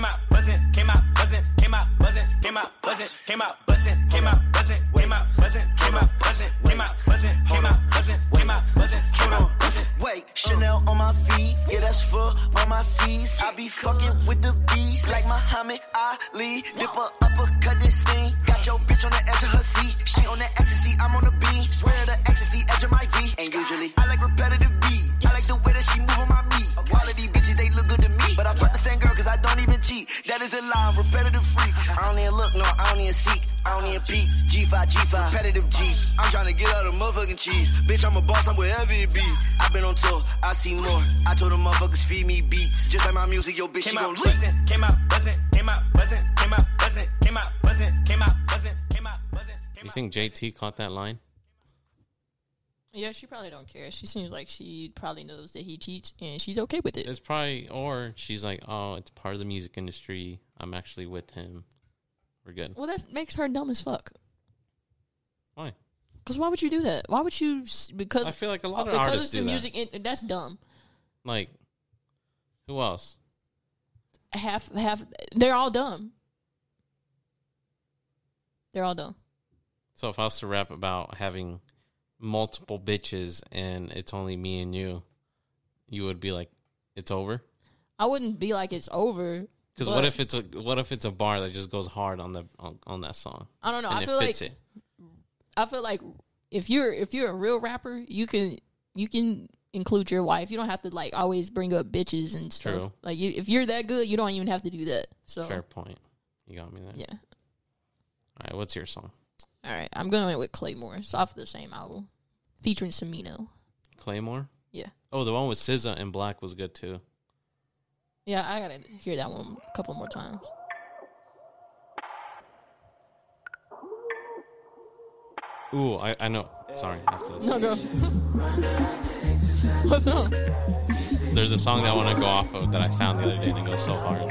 D: came out buzzing, came out buzzing, came out buzzing, came out buzzing, came out buzzing, came out buzzing, came out buzzing, came out buzzing, came out buzzing, came out buzzing, came out buzzing, came out buzzing.
E: Wait, Chanel on my feet, yeah, that's full on my C's. I be fucking with the bees like Muhammad Ali. Dip her uppercut this thing. Got your bitch on the edge of her seat. She on the ecstasy, I'm on the beat. Swear the ecstasy, edge of my V. And usually, I like repetitive beat. I like the way that she move on my meat. All of these bitches, they look good to me. But I fuck the same girl cause I don't even cheat. That is a lie, I'm repetitive freak. I don't even look, no, I don't even seek. I don't even peek. G5, G5, repetitive G. I'm trying to get out of motherfucking cheese. Bitch, I'm a boss, I'm wherever it be. I've been on tour, I see more. I told them motherfuckers feed me beats. Just like my music, yo, bitch, she
D: Came
E: gon'
D: out
E: leak.
D: buzzing, came out buzzing, came out buzzing, came out buzzing, came out buzzing, came out buzzing, came out buzzing.
A: You think JT caught that line?
B: Yeah, she probably don't care. She seems like she probably knows that he cheats, and she's okay with it.
A: It's probably, or she's like, oh, it's part of the music industry. I'm actually with him. We're good.
B: well, that makes her dumb as fuck.
A: Why?
B: Because why would you do that? Why would you? Because
A: I feel like a lot uh, of
B: because
A: artists
B: the
A: do that.
B: music. In, that's dumb.
A: Like, who else?
B: Half, half. They're all dumb. They're all dumb.
A: So if I was to rap about having multiple bitches and it's only me and you, you would be like, it's over.
B: I wouldn't be like it's over.
A: Because what if it's a what if it's a bar that just goes hard on the on, on that song
B: I don't know? I feel like
A: it?
B: I feel like if you're if you're a real rapper, you can you can include your wife. You don't have to like always bring up bitches and stuff.
A: True.
B: Like you, if you're that good, you don't even have to do that. So
A: Fair point. You got me there.
B: yeah.
A: All right, what's your song?
B: All right, I'm going with Claymore. It's off the same album, featuring Smino.
A: Claymore.
B: Yeah,
A: Oh, the one with SZA and 6LACK was good too.
B: yeah. I gotta hear that one a couple more times.
A: Ooh, I, I know. Sorry.
B: No, go. What's wrong?
A: There's a song that I want to go off of that I found the other day and it goes so hard.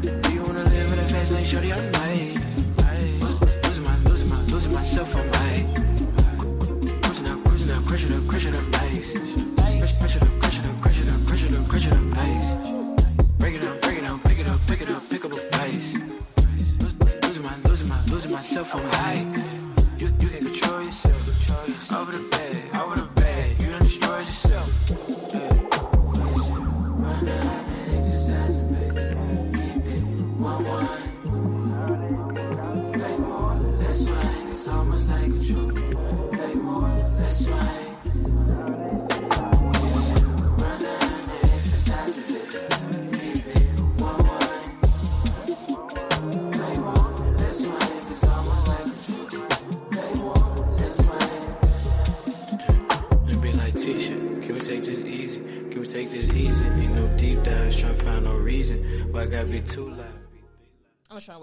F: Do you wanna live in a fast lane, shorty all night? Losing my, losing my, losing myself my. Cruising up, cruising up, crushing up, crushing up nice. Crushing up, crushing up, crushing up, crushing up, crushing up nice. Break it up, break it up, pick it up, pick it up, pick up a pace. Losing my, losing my, losing myself high.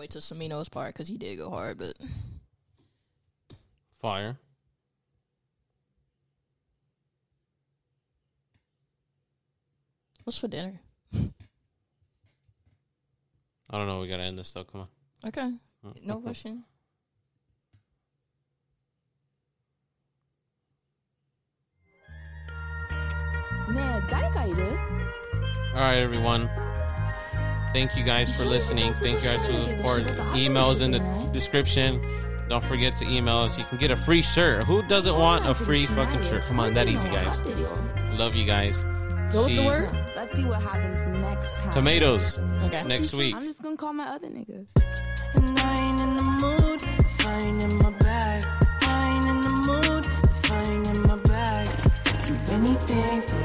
B: Wait till Smino's part because he did go hard, but
A: Fire.
B: what's for dinner?
A: I don't know. We gotta end this though. Come on.
B: Okay, oh, no rushing.
A: All right, everyone. Thank you guys for listening. Thank you guys for the support. Emails in the description. Don't forget to email us. You can get a free shirt. Who doesn't want a free fucking shirt? Come on, that easy, guys. Love you guys.
B: What was
A: See
B: the word?
G: Let's see what happens next time.
A: Tomatoes
B: Okay.
A: next week.
G: I'm just gonna call my other nigga.
H: And I ain't in the mood if I ain't in my bag. I ain't in the mood if I ain't in my bag. Do anything for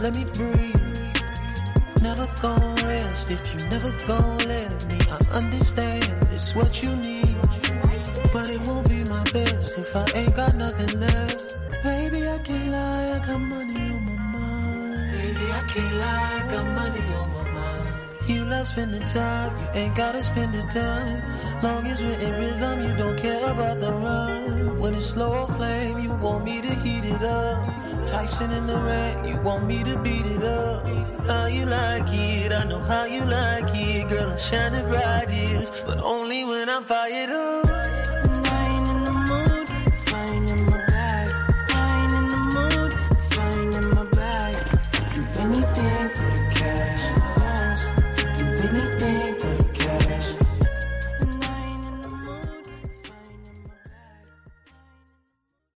H: let me breathe. Never gon' rest if you never gon' let me. I understand it's what you need, but it won't be my best if I ain't got nothing left. Baby, I can't lie, I got money on my mind. Baby, I can't lie, I got money on my mind. You love spending time, you ain't gotta spend the time. Long as we're in rhythm, you don't care about the run. When it's slow flame, you want me to heat it up. Tyson in the rain, you want me to beat it up. How you like it, I know how you like it. Girl, I'm shining bright, yes, but only when I'm fired up.